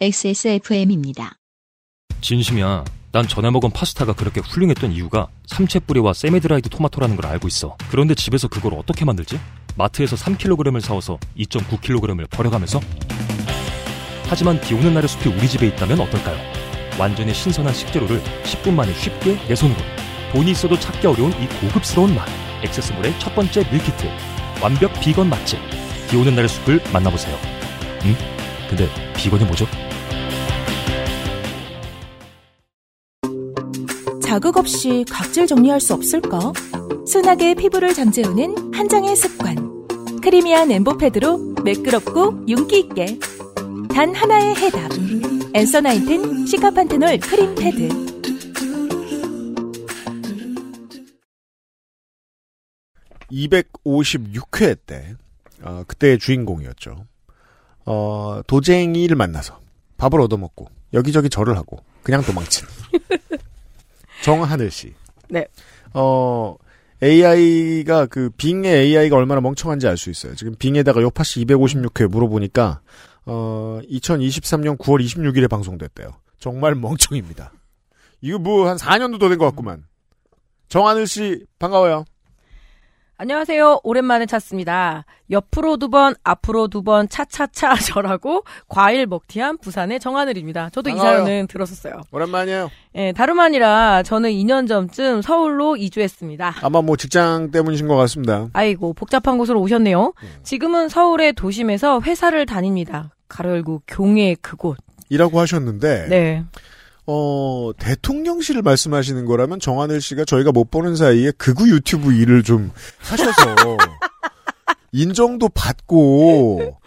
XSFM입니다. 진심이야. 난 전에 먹은 파스타가 그렇게 훌륭했던 이유가 삼채 뿌리와 세미드라이드 토마토라는 걸 알고 있어. 그런데 집에서 그걸 어떻게 만들지? 마트에서 3kg을 사와서 2.9kg을 버려가면서? 하지만 비 오는 날의 숲이 우리 집에 있다면 어떨까요? 완전히 신선한 식재료를 10분 만에 쉽게 내 손으로. 돈이 있어도 찾기 어려운 이 고급스러운 맛. 액세스몰의 첫 번째 밀키트. 완벽 비건 맛집. 비 오는 날의 숲을 만나보세요. 응? 근데 비건이 뭐죠? 자극 없이 각질 정리할 수 없을까? 순하게 피부를 잠재우는 한 장의 습관. 크리미한 엠보패드로 매끄럽고 윤기 있게. 단 하나의 해답. 엔서 나인틴 시카판테놀 크림 패드. 이백오십육 회 때, 어, 그때의 주인공이었죠. 어, 도쟁이를 만나서 밥을 얻어먹고 여기저기 절을 하고 그냥 도망친 *laughs* 정하늘 씨. 네. 어, AI가 그 빙의 AI가 얼마나 멍청한지 알 수 있어요. 지금 빙에다가 요파씨 256회 물어보니까 어, 2023년 9월 26일에 방송됐대요. 정말 멍청입니다. 이거 뭐 한 4년도 더 된 것 같구만. 정하늘 씨 반가워요. 안녕하세요. 오랜만에 찾습니다. 옆으로 두 번, 앞으로 두 번, 차차차 *laughs* 저라고 과일 먹튀한 부산의 정하늘입니다. 저도 이 반가워요. 사연은 들었었어요. 오랜만이에요. 예, 다름 아니라 저는 2년 전쯤 서울로 이주했습니다. 아마 뭐 직장 때문이신 것 같습니다. 아이고, 복잡한 곳으로 오셨네요. 지금은 서울의 도심에서 회사를 다닙니다. 가로 열고 교외 그곳. 이라고 하셨는데 네. 어, 대통령실을 말씀하시는 거라면 정하늘 씨가 저희가 못 보는 사이에 극우 유튜브 일을 좀 하셔서 *laughs* 인정도 받고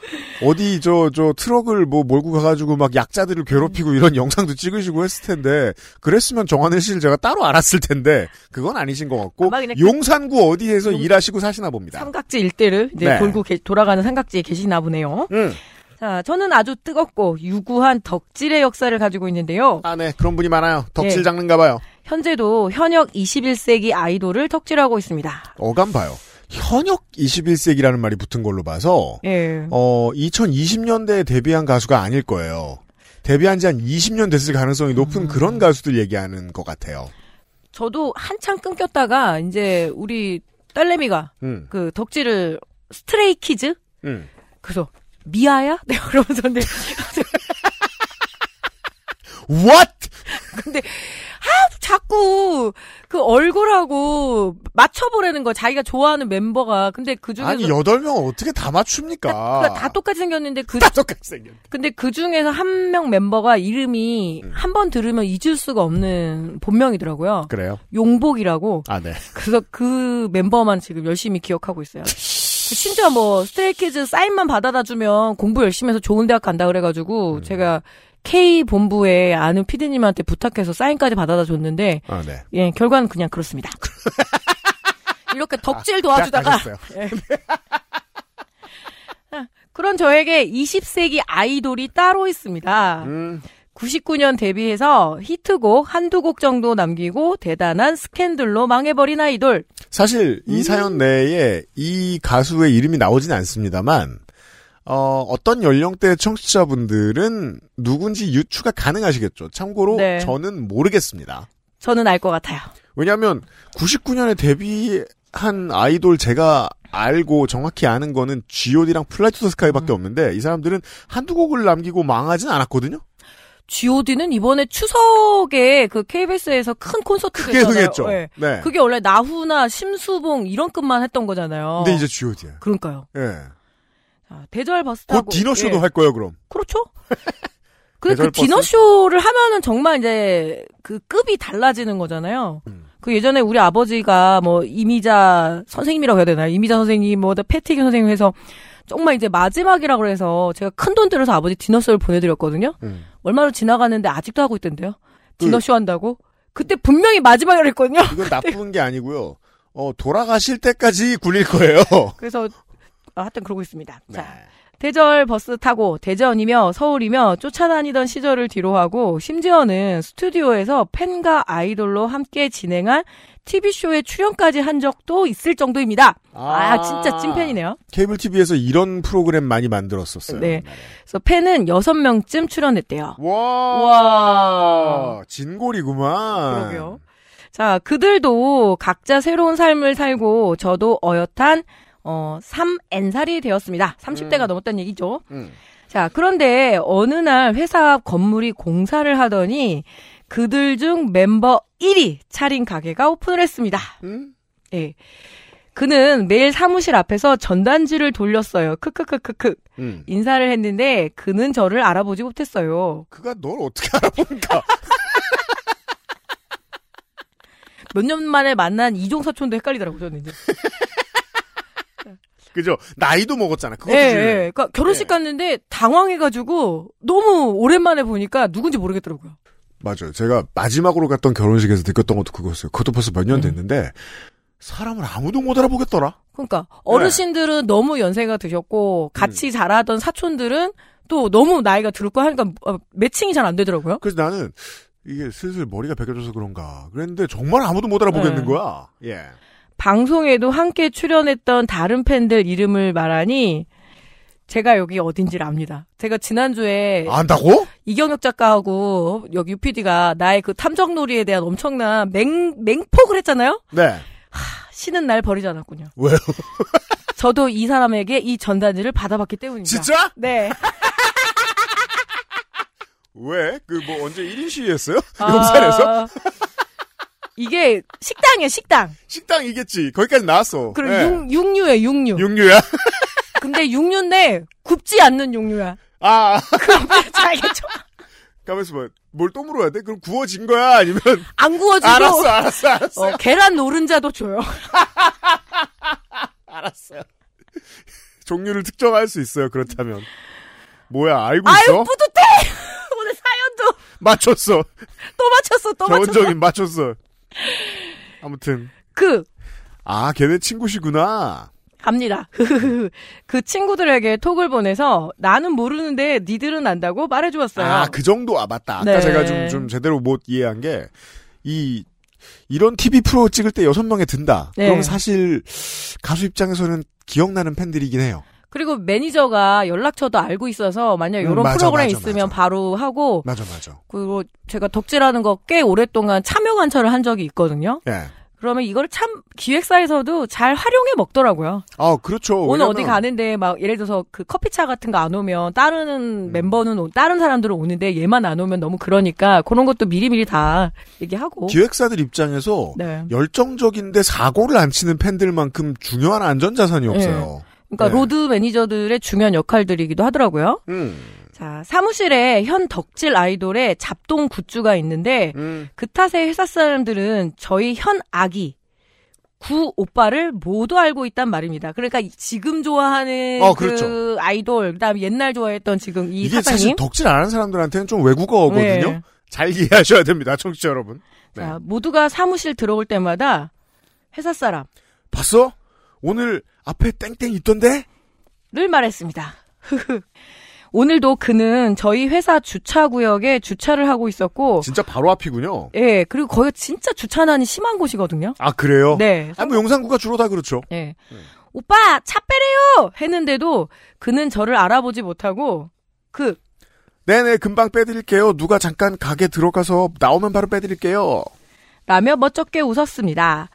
어디 저저 트럭을 뭐 몰고 가가지고 막 약자들을 괴롭히고 이런 영상도 찍으시고 했을 텐데 그랬으면 정하늘 씨를 제가 따로 알았을 텐데 그건 아니신 것 같고 그- 용산구 어디에서 일하시고 사시나 봅니다. 삼각지 일대를 이제 네. 돌고 계- 돌아가는 삼각지에 계시나 보네요. 음. 자, 저는 아주 뜨겁고 유구한 덕질의 역사를 가지고 있는데요. 아, 네. 그런 분이 많아요. 덕질 네. 장르인가 봐요. 현재도 현역 21세기 아이돌을 덕질하고 있습니다. 어감 봐요. 현역 21세기라는 말이 붙은 걸로 봐서 예. 어, 2020년대에 데뷔한 가수가 아닐 거예요. 데뷔한 지 한 20년 됐을 가능성이 높은 음. 그런 가수들 얘기하는 것 같아요. 저도 한참 끊겼다가 이제 우리 딸내미가 음, 그 덕질을 스트레이 키즈? 음. 그래서 미아야? 내가 *laughs* 그러면서 근데 What? 근데 아 자꾸 그 얼굴하고 맞춰보라는 거 자기가 좋아하는 멤버가 근데 그 중에서 아니, 8명 어떻게 다 맞춥니까? 그러니까 다 똑같이 생겼는데 그 다 똑같이 생겼 근데 그 중에서 한 명 멤버가 이름이 음. 한번 들으면 잊을 수가 없는 본명이더라고요. 그래요? 용복이라고. 아, 네. 그래서 그 멤버만 지금 열심히 기억하고 있어요. *laughs* 심지어 뭐 스트레이키즈 사인만 받아다 주면 공부 열심히 해서 좋은 대학 간다 그래가지고 음. 제가 K 본부에 아는 피디님한테 부탁해서 사인까지 받아다 줬는데 아, 네. 예 결과는 그냥 그렇습니다. *laughs* 이렇게 덕질 도와주다가 가셨어요. *laughs* 그런 저에게 20세기 아이돌이 따로 있습니다. 음, 99년 데뷔해서 히트곡 한두 곡 정도 남기고 대단한 스캔들로 망해버린 아이돌. 사실 음. 이 사연 내에 이 가수의 이름이 나오진 않습니다만 어, 어떤 연령대 청취자분들은 누군지 유추가 가능하시겠죠. 참고로 네. 저는 모르겠습니다. 저는 알 것 같아요. 왜냐하면 99년에 데뷔한 아이돌 제가 알고 정확히 아는 거는 G.O.D랑 플라이 투더 스카이밖에 음. 없는데 이 사람들은 한두 곡을 남기고 망하진 않았거든요. G.O.D는 이번에 추석에 그 KBS에서 큰 콘서트 크게 했잖아요. 네. 네. 그게 원래 나훈아 심수봉 이런 급만 했던 거잖아요. 근데 이제 G.O.D야. 그러니까요. 예. 자, 대절 버스 타고 곧 디너쇼도 예. 할 거예요, 그럼. 그렇죠. *laughs* 근데 그 버스? 디너쇼를 하면은 정말 이제 그 급이 달라지는 거잖아요. 음. 그 예전에 우리 아버지가 뭐 이미자 선생님이라고 해야 되나요? 이미자 선생님, 뭐 패티기 선생님 해서 정말 이제 마지막이라고 해서 제가 큰 돈 들여서 아버지 디너쇼를 보내드렸거든요. 음. 얼마로 지나가는데 아직도 하고 있던데요. 그- 디너쇼 한다고? 그때 분명히 마지막이라고 했거든요. 이건 *laughs* 나쁜 게 아니고요. 어, 돌아가실 때까지 굴릴 거예요. *laughs* 그래서 아, 하여튼 그러고 있습니다. 네. 자, 대절 버스 타고 대전이며 서울이며 쫓아다니던 시절을 뒤로하고 심지어는 스튜디오에서 팬과 아이돌로 함께 진행한 TV쇼에 출연까지 한 적도 있을 정도입니다. 아, 진짜 찐팬이네요. 케이블 TV에서 이런 프로그램 많이 만들었었어요. 네. 그래서 팬은 6명쯤 출연했대요. 와, 와. 진골이구만. 그러게요. 자, 그들도 각자 새로운 삶을 살고 저도 어엿한 어, 3N살이 되었습니다. 30대가 넘었다는 얘기죠. 음. 자, 그런데 어느 날 회사 앞 건물이 공사를 하더니 그들 중 멤버 1위 차린 가게가 오픈을 했습니다. 음? 예. 그는 매일 사무실 앞에서 전단지를 돌렸어요. 크크크크크. 음. 인사를 했는데 그는 저를 알아보지 못했어요. 그가 널 어떻게 알아보니까. *laughs* 몇 년 만에 만난 이종 사촌도 헷갈리더라고요, 저는 이제. *laughs* 그죠? 나이도 먹었잖아. 그것도 예. 예. 그러니까 결혼식 예. 갔는데 당황해가지고 너무 오랜만에 보니까 누군지 모르겠더라고요. 맞아요. 제가 마지막으로 갔던 결혼식에서 느꼈던 것도 그거였어요. 그것도 벌써 몇년 음. 됐는데 사람을 아무도 못 알아보겠더라. 그러니까 어르신들은 너무 연세가 드셨고 같이 자라던 사촌들은 또 너무 나이가 들고 하니까 어, 매칭이 잘 안 되더라고요. 그래서 나는 이게 슬슬 머리가 베겨져서 그런가. 그랬는데 정말 아무도 못 알아보겠는 네. 거야. 예. 방송에도 함께 출연했던 다른 팬들 이름을 말하니 제가 여기 어딘지를 압니다. 제가 지난주에 안다고? 이경혁 작가하고 여기 UPD가 나의 그 탐정놀이에 대한 엄청난 맹, 맹폭을 했잖아요? 네. 쉬는 날 버리지 않았군요. 왜요? *laughs* 저도 이 사람에게 이 전단지를 받아봤기 때문입니다. 진짜? 네. *laughs* 왜? 그 뭐 언제 1인 시위했어요? 용산에서? 아, *laughs* 이게 식당이에요, 식당. 식당이겠지. 거기까지 나왔어. 그리고 네. 육, 육류에 육류. 육류야? 근데 육류인데 굽지 않는 육류야. 아, 자, 알겠죠? 가만있어 봐. 뭘 또 물어야 돼? 그럼 구워진 거야? 아니면? 안 구워지고 알았어, 알았어, 알았어. 어, 계란 노른자도 줘요. *laughs* 알았어요. 종류를 특정할 수 있어요, 그렇다면. 뭐야, 알고 아유 있어? 뿌듯해. *laughs* 오늘 사연도 맞췄어. 또 맞췄어, 또 맞췄어. 저원적인 맞췄어. 아무튼. 그 아, 걔네 친구시구나. 갑니다. 그 친구들에게 톡을 보내서 나는 모르는데 니들은 안다고 말해주었어요. 아, 그 정도, 아, 맞다. 아까 네. 제가 좀, 좀 제대로 못 이해한 게, 이, 이런 TV 프로 찍을 때 여섯 명에 든다. 네. 그럼 사실, 가수 입장에서는 기억나는 팬들이긴 해요. 그리고 매니저가 연락처도 알고 있어서 만약 음, 이런 맞아, 프로그램 맞아, 있으면 맞아. 바로 하고 맞아, 맞아. 그리고 제가 덕질하는 거 꽤 오랫동안 참여 관찰을 한 적이 있거든요. 예. 그러면 이걸 참 기획사에서도 잘 활용해 먹더라고요. 아, 그렇죠. 오늘 왜냐면 어디 가는데 막 예를 들어서 그 커피차 같은 거 안 오면 다른 음. 멤버는 오- 다른 사람들은 오는데 얘만 안 오면 너무 그러니까 그런 것도 미리미리 다 얘기하고. 기획사들 입장에서 네. 열정적인데 사고를 안 치는 팬들만큼 중요한 안전 자산이 없어요. 그러니까 네. 로드 매니저들의 중요한 역할들이기도 하더라고요. 음. 자, 사무실에 현 덕질 아이돌의 잡동 굿즈가 있는데 음. 그 탓에 회사 사람들은 저희 현 아기 구 오빠를 모두 알고 있단 말입니다. 그러니까 이- 지금 좋아하는 어, 그 그렇죠. 아이돌, 그다음 옛날 좋아했던 지금 이 이게 사실 사장님. 덕질 안 하는 사람들한테는 좀 외국어거든요. 네. 잘 이해하셔야 됩니다, 청취자 여러분. 네. 자, 모두가 사무실 들어올 때마다 회사 사람 봤어? 오늘 앞에 땡땡 있던데? 를 말했습니다. *laughs* 오늘도 그는 저희 회사 주차 구역에 주차를 하고 있었고, 진짜 바로 앞이군요. 예, 그리고 거기가 진짜 주차난이 심한 곳이거든요. 아, 그래요? 네. 아, 뭐 용산구가 주로 다 그렇죠. 예. 오빠, 차 빼래요! 했는데도 그는 저를 알아보지 못하고, 그, 네네, 금방 빼드릴게요. 누가 잠깐 가게 들어가서 나오면 바로 빼드릴게요. 라며 멋쩍게 웃었습니다.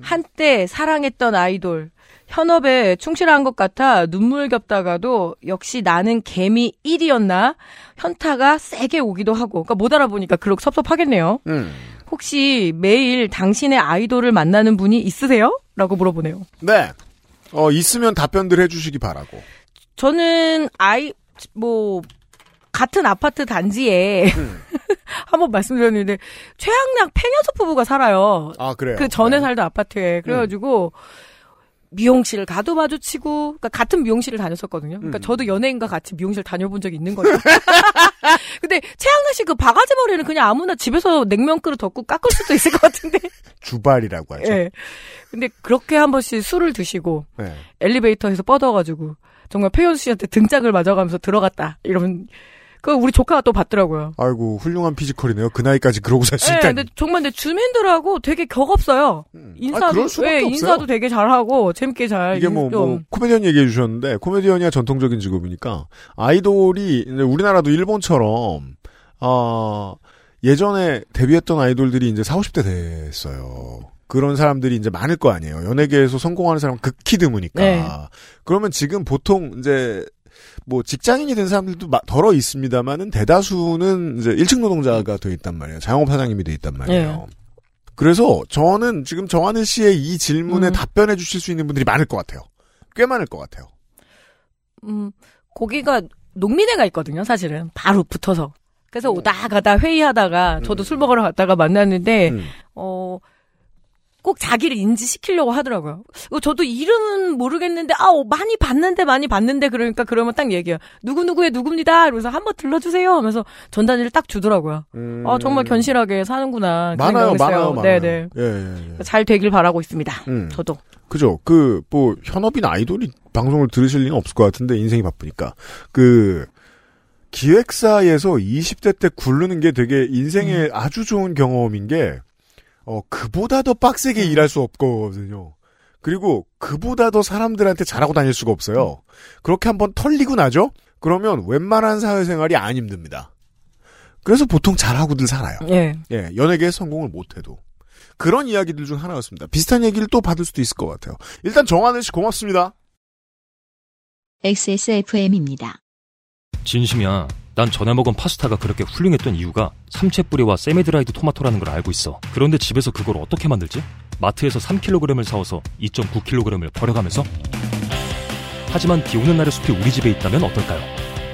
한때 사랑했던 아이돌. 현업에 충실한 것 같아 눈물 겹다가도 역시 나는 개미 1이었나? 현타가 세게 오기도 하고. 그러니까 못 알아보니까 그렇게 섭섭하겠네요. 음. 혹시 매일 당신의 아이돌을 만나는 분이 있으세요? 라고 물어보네요. 네. 어, 있으면 답변들 해주시기 바라고. 저는 아이, 뭐, 같은 아파트 단지에 *laughs* 한번 말씀드렸는데 최양락 팽현석 부부가 살아요. 아, 그래요. 그 전에 네. 살던 아파트에 그래가지고 미용실을 가도 마주치고 그러니까 같은 미용실을 다녔었거든요. 그러니까 음. 저도 연예인과 같이 미용실 다녀본 적이 있는 거죠. *laughs* 근데 최양락 씨그 바가지 머리는 그냥 아무나 집에서 냉면 그릇 덮고 깎을 수도 있을 것 같은데. 주발이라고 하죠. 예. 근데 그렇게 한 번씩 술을 드시고 네. 엘리베이터에서 뻗어가지고 정말 표현수 씨한테 등짝을 맞아가면서 들어갔다 이러면 그 우리 조카가 또 봤더라고요. 아이고, 훌륭한 피지컬이네요. 그 나이까지 그러고 살수 예, 있다니. 근데 정말 근데 주민들하고 되게 격 없어요. 음. 인사도 아, 없어요. 인사도 되게 잘하고 재밌게 잘 이게 뭐, 뭐, 코미디언 얘기해 주셨는데, 코미디언이야 전통적인 직업이니까, 아이돌이, 이제 우리나라도 일본처럼, 어, 예전에 데뷔했던 아이돌들이 이제 40, 50대 됐어요. 그런 사람들이 이제 많을 거 아니에요. 연예계에서 성공하는 사람 은 극히 드무니까. 네. 그러면 지금 보통 이제, 뭐 직장인이 된 사람들도 마- 덜어 있습니다만은 대다수는 이제 1층 노동자가 돼 있단 말이에요. 자영업 사장님이 돼 있단 말이에요. 네. 그래서 저는 지금 정하는 씨의 이 질문에 음. 답변해 주실 수 있는 분들이 많을 것 같아요. 꽤 많을 것 같아요. 음, 거기가 농민회가 있거든요, 사실은. 바로 붙어서. 그래서 오다 가다 회의하다가 저도 음. 술 먹으러 갔다가 만났는데 음. 어. 꼭 자기를 인지시키려고 하더라고요. 어, 저도 이름은 모르겠는데, 아, 어, 많이 봤는데, 많이 봤는데, 그러니까 그러면 딱 얘기해요. 누구 누구의 누굽니다. 이러면서 한번 들러주세요. 하면서 전단지를 딱 주더라고요. 음. 아, 정말 견실하게 사는구나. 그 많아요. 많아요, 많아요. 네네. 예, 예, 예. 잘 되길 바라고 있습니다. 음. 저도. 그죠. 그, 뭐, 현업인 아이돌이 방송을 들으실 리는 없을 것 같은데, 인생이 바쁘니까. 그, 기획사에서 20대 때 굴르는 게 되게 인생에 아주 좋은 경험인 게, 어, 그보다 더 빡세게 일할 수 없거든요. 그리고 그보다 더 사람들한테 잘하고 다닐 수가 없어요. 그렇게 한번 털리고 나죠? 그러면 웬만한 사회생활이 안 힘듭니다. 그래서 보통 잘하고들 살아요. 예. 예, 연예계에 성공을 못해도. 그런 이야기들 중 하나였습니다. 비슷한 얘기를 또 받을 수도 있을 것 같아요. 일단 정하늘 씨 고맙습니다. XSFM입니다. 진심이야. 난 전에 먹은 파스타가 그렇게 훌륭했던 이유가 삼채뿌리와 세미드라이드 토마토라는 걸 알고 있어. 그런데 집에서 그걸 어떻게 만들지? 마트에서 3kg을 사와서 2.9kg을 버려가면서? 하지만 비 오는 날의 숲이 우리 집에 있다면 어떨까요?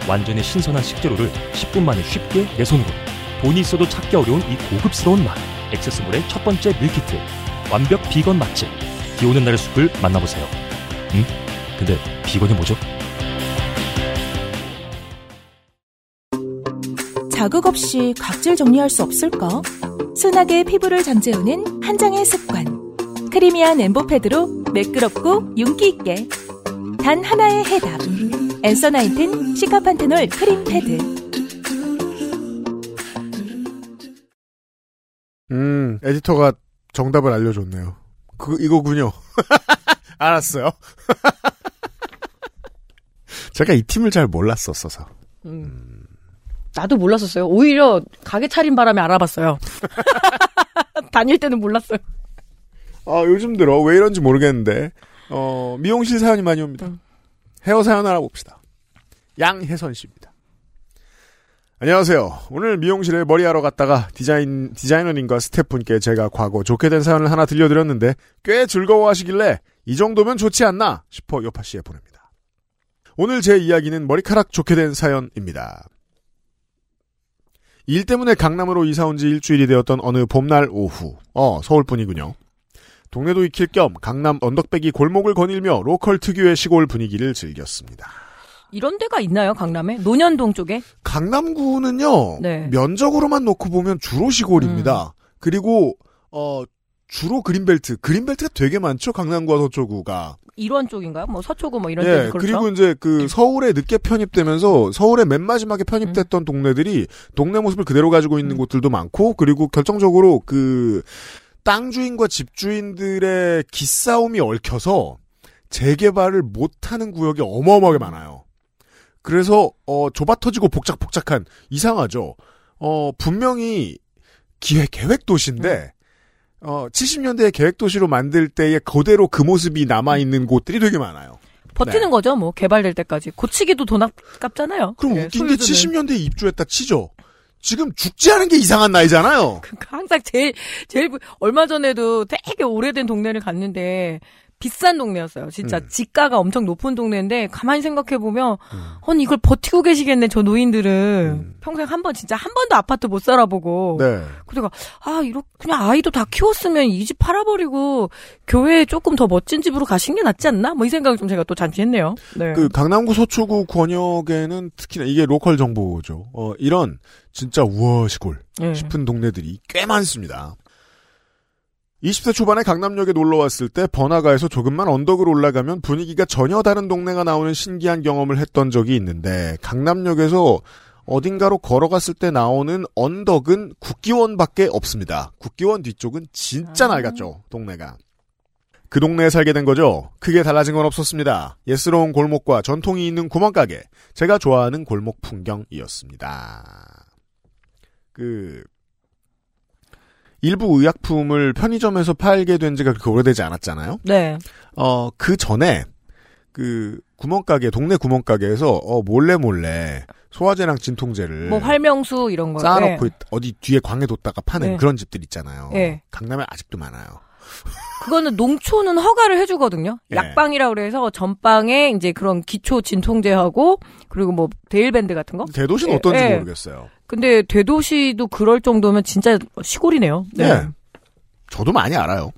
완전히 신선한 식재료를 10분 만에 쉽게 내 손으로. 돈이 있어도 찾기 어려운 이 고급스러운 맛. 액세스몰의 첫 번째 밀키트. 완벽 비건 맛집. 비 오는 날의 숲을 만나보세요. 응? 근데 비건이 뭐죠? 자극 없이 각질 정리할 수 없을까? 순하게 피부를 잠재우는 한 장의 습관. 크리미한 엠보패드로 매끄럽고 윤기 있게. 단 하나의 해답. 엔서 나인틴 시카판테놀 크림 패드. 음, 에디터가 정답을 알려줬네요. 그, 이거군요. *laughs* 알았어요. *laughs* 제가 이 팀을 잘 몰랐었어서. 음. 나도 몰랐었어요. 오히려 가게 차린 바람에 알아봤어요. *laughs* 다닐 때는 몰랐어요. 아, 요즘 들어 왜 이런지 모르겠는데, 어, 미용실 사연이 많이 옵니다. 헤어 사연 알아봅시다. 양혜선 씨입니다. 안녕하세요. 오늘 미용실에 머리하러 갔다가 디자인, 디자이너님과 스태프분께 제가 과거 좋게 된 사연을 하나 들려드렸는데 꽤 즐거워하시길래 이 정도면 좋지 않나 싶어 요파 씨에 보냅니다. 오늘 제 이야기는 머리카락 좋게 된 사연입니다. 일 때문에 강남으로 이사 온 지 일주일이 되었던 어느 봄날 오후. 어, 서울뿐이군요. 동네도 익힐 겸 강남 언덕배기 골목을 거닐며 로컬 특유의 시골 분위기를 즐겼습니다. 이런 데가 있나요, 강남에? 논현동 쪽에? 강남구는요, 네. 면적으로만 놓고 보면 주로 시골입니다. 그리고, 어, 주로 그린벨트. 그린벨트가 되게 많죠, 강남구와 서초구가. 일원 쪽인가요? 뭐 서초구 뭐 이런 예, 데 그렇죠? 그리고 이제 그 서울에 늦게 편입되면서 서울에 맨 마지막에 편입됐던 동네들이 동네 모습을 그대로 가지고 있는 곳들도 많고 그리고 결정적으로 그 땅 주인과 집 주인들의 기싸움이 얽혀서 재개발을 못하는 구역이 어마어마하게 많아요. 그래서 어 좁아 터지고 복작복작한 이상하죠. 어 분명히 기획 계획 도시인데 어 70년대 계획 도시로 만들 때의 그대로 그 모습이 남아 있는 곳들이 되게 많아요. 버티는 네. 거죠, 뭐 개발될 때까지. 고치기도 돈 아깝잖아요. 그럼 예, 웃긴 게 소유주는. 70년대에 입주했다 치죠. 지금 죽지 않은 게 이상한 나이잖아요. 그러니까 항상 제일 제일 부- 얼마 전에도 되게 오래된 동네를 갔는데 비싼 동네였어요. 진짜 음. 지가가 엄청 높은 동네인데 가만히 생각해 보면 아니 이걸 버티고 계시겠네 저 노인들은 평생 한 번 진짜 한 번도 아파트 못 살아보고 네. 그래가 아 이렇게 그냥 아이도 다 키웠으면 이 집 팔아버리고 교외에 조금 더 멋진 집으로 가신 게 낫지 않나 뭐 이 생각을 좀 제가 또 잠시 했네요. 네. 그 강남구 서초구 권역에는 특히나 이게 로컬 정보죠. 어, 이런 진짜 우와 시골 예. 싶은 동네들이 꽤 많습니다. 20대 초반에 강남역에 놀러 왔을 때 번화가에서 조금만 언덕을 올라가면 분위기가 전혀 다른 동네가 나오는 신기한 경험을 했던 적이 있는데 강남역에서 어딘가로 걸어갔을 때 나오는 언덕은 국기원밖에 없습니다. 국기원 뒤쪽은 진짜 아. 낡았죠, 동네가. 그 동네에 살게 된 거죠. 크게 달라진 건 없었습니다. 예스러운 골목과 전통이 있는 구멍가게. 제가 좋아하는 골목 풍경이었습니다. 그 일부 의약품을 편의점에서 팔게 된 지가 그렇게 오래되지 않았잖아요. 네. 어, 그 전에 그 구멍가게, 동네 구멍가게에서 어, 몰래 몰래 소화제랑 진통제를 뭐 활명수 이런 거. 쌓아놓고 네. 있- 어디 뒤에 광에 뒀다가 파는 네. 그런 집들 있잖아요. 네. 강남에 아직도 많아요. 그거는 농촌은 허가를 해주거든요. 예. 약방이라 그래서 전방에 이제 그런 기초 진통제하고 그리고 뭐 데일밴드 같은 거. 대도시는 예, 어떤지 예. 모르겠어요. 근데 대도시도 그럴 정도면 진짜 시골이네요. 네. 네. 저도 많이 알아요.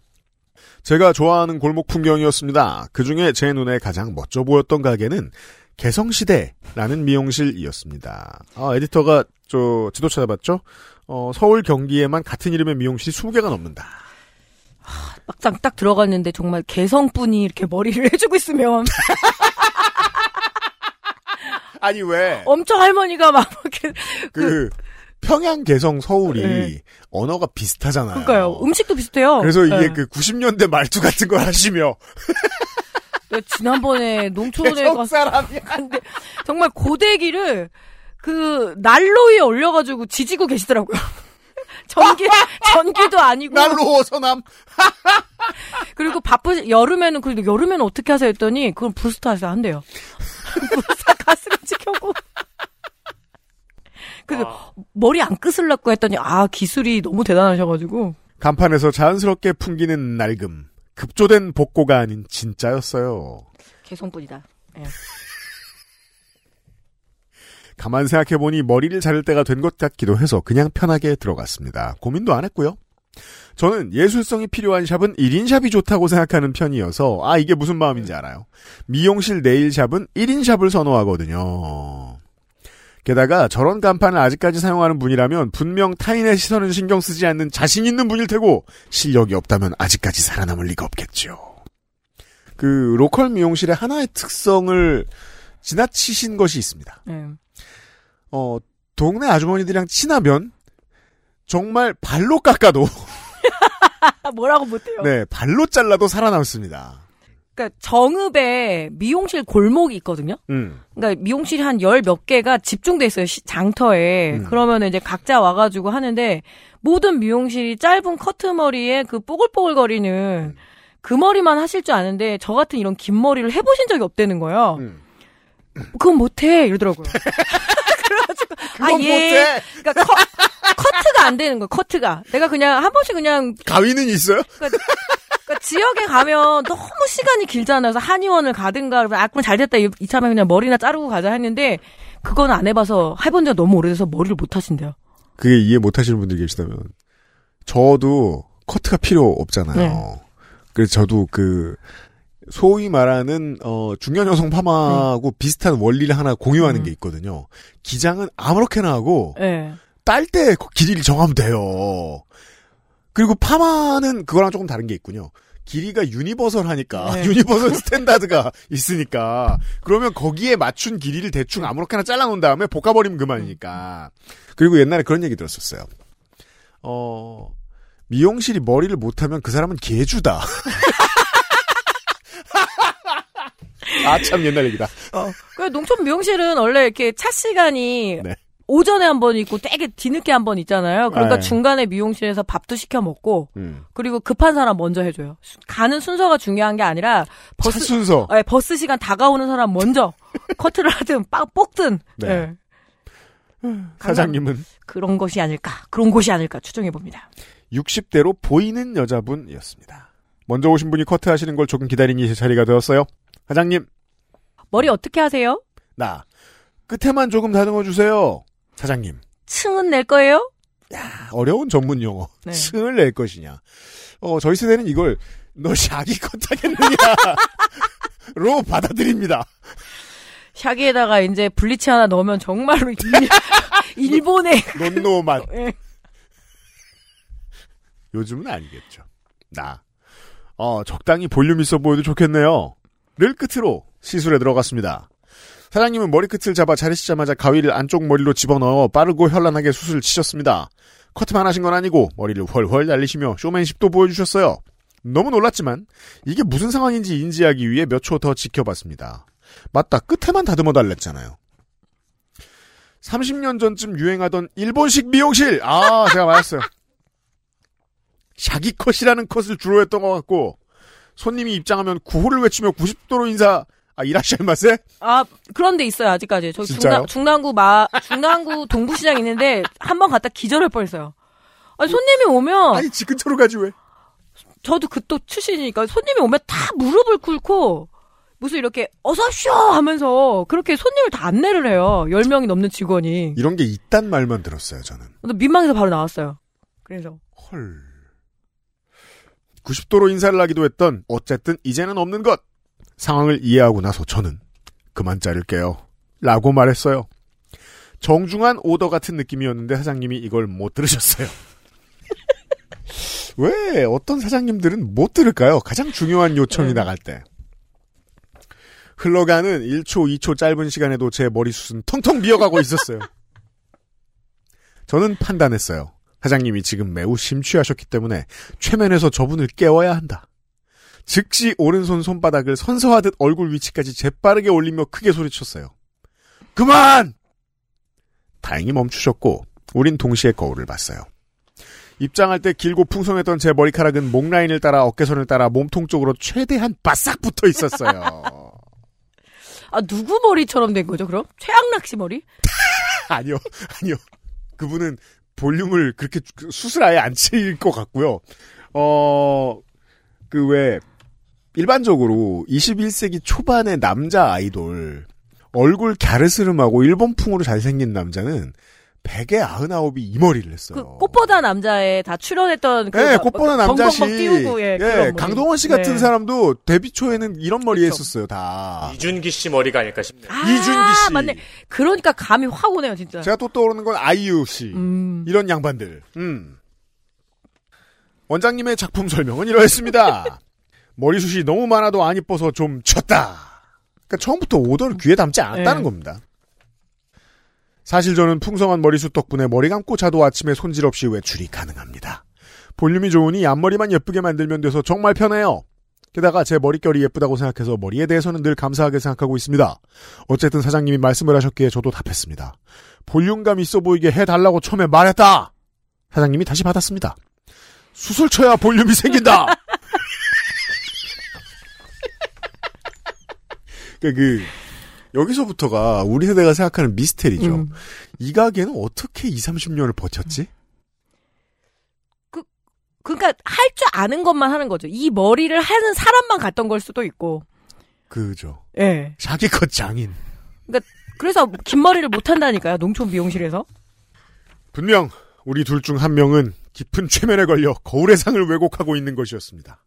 제가 좋아하는 골목 풍경이었습니다. 그 중에 제 눈에 가장 멋져 보였던 가게는 개성시대라는 미용실이었습니다. 아, 에디터가 저 지도 찾아봤죠? 어, 서울 경기에만 같은 이름의 미용실이 20개가 넘는다. 막상 딱 들어갔는데 정말 개성분이 이렇게 머리를 *laughs* 해주고 있으면 *laughs* 아니 왜? 엄청 할머니가 막 이렇게 그 평양, 개성, 서울이 네. 언어가 비슷하잖아요. 그러니까요. 음식도 비슷해요. 그래서 이게 네. 그 90년대 말투 같은 걸 하시며 지난번에 *laughs* 농촌에 가서. 근데 정말 고데기를 그 난로 위에 올려가지고 지지고 계시더라고요. *laughs* 전기 전기도 아니고 날로 서남. *laughs* 그리고 바쁘 여름에는 그래도 여름에는 어떻게 하세요 했더니 그건 부스터에서 한대요. 부스터 가스레인지 켜고. 그래서 머리 안 끄슬라고 했더니 아 기술이 너무 대단하셔가지고 간판에서 자연스럽게 풍기는 낡음. 급조된 복고가 아닌 진짜였어요. 개성뿐이다. 예. *laughs* 가만 생각해보니 머리를 자를 때가 된 것 같기도 해서 그냥 편하게 들어갔습니다. 고민도 안 했고요. 저는 예술성이 필요한 샵은 1인 샵이 좋다고 생각하는 편이어서 아 이게 무슨 마음인지 알아요. 미용실 네일 샵은 1인 샵을 선호하거든요. 게다가 저런 간판을 아직까지 사용하는 분이라면 분명 타인의 시선을 신경 쓰지 않는 자신 있는 분일 테고 실력이 없다면 아직까지 살아남을 리가 없겠죠. 그 로컬 미용실의 하나의 특성을 지나치신 것이 있습니다. 예. 어, 동네 아주머니들이랑 친하면 정말 발로 깎아도 아, 뭐라고 못해요. 네 발로 잘라도 살아남습니다. 그러니까 정읍에 미용실 골목이 있거든요. 음, 그러니까 미용실이 한 열 몇 개가 집중돼 있어요. 시- 장터에. 음. 그러면 이제 각자 와가지고 하는데 모든 미용실이 짧은 커트 머리에 그 뽀글뽀글거리는 그 머리만 하실 줄 아는데 저 같은 이런 긴 머리를 해보신 적이 없다는 거예요. 음. 그건 못해 이러더라고요. *laughs* 아 예. 그러니까 커, 커트가 안 되는 거예요. 커트가 내가 그냥 한 번씩 그냥 가위는 있어요? 그러니까 지역에 가면 너무 시간이 길잖아요. 그래서 한의원을 가든가 아 그럼 잘 됐다 이- 이참에 그냥 머리나 자르고 가자 했는데 그건 안 해봐서 해본 지가 너무 오래돼서 머리를 못 하신대요. 그게 이해 못 하시는 분들이 계시다면 저도 커트가 필요 없잖아요. 네. 그래서 저도 그 소위 말하는 어 중년 여성 파마하고 비슷한 원리를 하나 공유하는 네. 음. 게 있거든요. 기장은 아무렇게나 하고 예. 딸때 길이를 정하면 돼요. 그리고 파마는 그거랑 조금 다른 게 있군요. 길이가 universal하니까 네. *laughs* universal standard가 있으니까 그러면 거기에 맞춘 길이를 대충 아무렇게나 잘라놓은 다음에 볶아버리면 그만이니까 그리고 옛날에 그런 얘기 들었었어요. 어 미용실이 머리를 못하면 그 사람은 개주다. *laughs* 아 참 옛날 얘기다. 어. 그 농촌 미용실은 원래 이렇게 차 시간이 네. 오전에 한 번 있고 되게 뒤늦게 한 번 있잖아요. 그러니까 네. 중간에 미용실에서 밥도 시켜 먹고 음. 그리고 급한 사람 먼저 해줘요. 수- 가는 순서가 중요한 게 아니라 차 버스 순서. 예, 버스 시간 다가오는 사람 먼저 *laughs* 커트를 하든 빡 볶든 네. 예. 사장님은 그런 것이 아닐까 그런 곳이 아닐까 추정해 봅니다. 60대로 보이는 여자분이었습니다. 먼저 오신 분이 커트하시는 걸 조금 기다리니 제 자리가 되었어요. 사장님, 머리 어떻게 하세요? 나 끝에만 조금 다듬어 주세요. 사장님, 층은 낼 거예요? 어려운 전문 용어. 네. 층을 낼 것이냐. 어, 저희 세대는 이걸 너 샤기 컷하겠느냐. *laughs* 로 받아들입니다. 샤기에다가 이제 블리치 하나 넣으면 정말로 일, *laughs* 일본의 논노 맛. 예. 요즘은 아니겠죠. 나. 어, 적당히 볼륨 있어 보여도 좋겠네요. 를 끝으로 시술에 들어갔습니다. 사장님은 머리끝을 잡아 자르시자마자 가위를 안쪽 머리로 집어넣어 빠르고 현란하게 수술을 치셨습니다. 커트만 하신 건 아니고 머리를 훨훨 날리시며 쇼맨십도 보여주셨어요. 너무 놀랐지만 이게 무슨 상황인지 인지하기 위해 몇 초 더 지켜봤습니다. 맞다 끝에만 다듬어 달랬잖아요. 30년 전쯤 유행하던 일본식 미용실 아 제가 맞았어요. 샤기 컷이라는 컷을 주로 했던 것 같고 손님이 입장하면 구호를 외치며 90도로 인사 아 이라시아이마세 아 그런 데 있어요 아직까지 진짜요? 중남, 중남구 마 중남구 동부시장 있는데 한 번 갔다 기절할 뻔 했어요. 아니 손님이 오면 아니 지 근처로 가지 왜 저도 그 또 출신이니까 손님이 오면 다 무릎을 꿇고 무슨 이렇게 어서쇼 하면서 그렇게 손님을 다 안내를 해요. 10명이 넘는 직원이. 이런 게 있단 말만 들었어요 저는 근데 민망해서 바로 나왔어요. 그래서 헐 90도로 인사를 하기도 했던 어쨌든 이제는 없는 것. 상황을 이해하고 나서 저는 그만 자를게요. 라고 말했어요. 정중한 오더 같은 느낌이었는데 사장님이 이걸 못 들으셨어요. *laughs* 왜? 어떤 사장님들은 못 들을까요? 가장 중요한 요청이 네. 나갈 때. 흘러가는 1초 2초 짧은 시간에도 제 머리숱은 텅텅 비어가고 있었어요. 저는 판단했어요. 사장님이 지금 매우 심취하셨기 때문에 최면에서 저분을 깨워야 한다. 즉시 오른손 손바닥을 선서하듯 얼굴 위치까지 재빠르게 올리며 크게 소리쳤어요. 그만! 다행히 멈추셨고 우린 동시에 거울을 봤어요. 입장할 때 길고 풍성했던 제 머리카락은 목 라인을 따라 어깨선을 따라 몸통 쪽으로 최대한 바싹 붙어 있었어요. *laughs* 아 누구 머리처럼 된 거죠? 그럼 최양락 씨 머리? *laughs* 아니요, 아니요. 그분은 볼륨을 그렇게 수술 아예 안 칠 것 같고요. 어, 그 왜, 일반적으로 21세기 초반의 남자 아이돌, 얼굴 갸르스름하고 일본풍으로 잘생긴 남자는 베개 아흔아홉이 이 머리를 했어요. 그 꽃보다 남자에 다 출연했던 그 예, 막- 꽃보다 막 남자씨. 띄우고 예, 머리. 강동원 씨 같은 네. 사람도 데뷔 초에는 이런 머리 그쵸. 했었어요, 다. 이준기 씨 머리가 아닐까 싶네요. 아, 이준기 씨. 맞네. 그러니까 감이 확 오네요, 진짜. 제가 또 떠오르는 건 아이유 씨. 음. 이런 양반들. 음. 원장님의 작품 설명은 이러했습니다. *laughs* 머리숱이 너무 많아도 안 이뻐서 좀 쳤다. 그러니까 처음부터 오더를 귀에 담지 않았다는 네. 겁니다. 사실 저는 풍성한 머리숱 덕분에 머리 감고 자도 아침에 손질 없이 외출이 가능합니다. 볼륨이 좋으니 앞머리만 예쁘게 만들면 돼서 정말 편해요. 게다가 제 머릿결이 예쁘다고 생각해서 머리에 대해서는 늘 감사하게 생각하고 있습니다. 어쨌든 사장님이 말씀을 하셨기에 저도 답했습니다. 볼륨감 있어 보이게 해달라고 처음에 말했다! 사장님이 다시 받았습니다. 수술 쳐야 볼륨이 생긴다! *laughs* 그, 그, 여기서부터가 우리 세대가 생각하는 미스테리죠. 음. 이 가게는 어떻게 20, 30년을 버텼지? 그러니까 할 줄 아는 것만 하는 거죠. 이 머리를 하는 사람만 갔던 걸 수도 있고. 그죠. 예. 자기 컷 장인. 그래서 긴 머리를 못 한다니까요. 농촌 미용실에서. 분명 우리 둘 중 한 명은 깊은 최면에 걸려 거울의 상을 왜곡하고 있는 것이었습니다.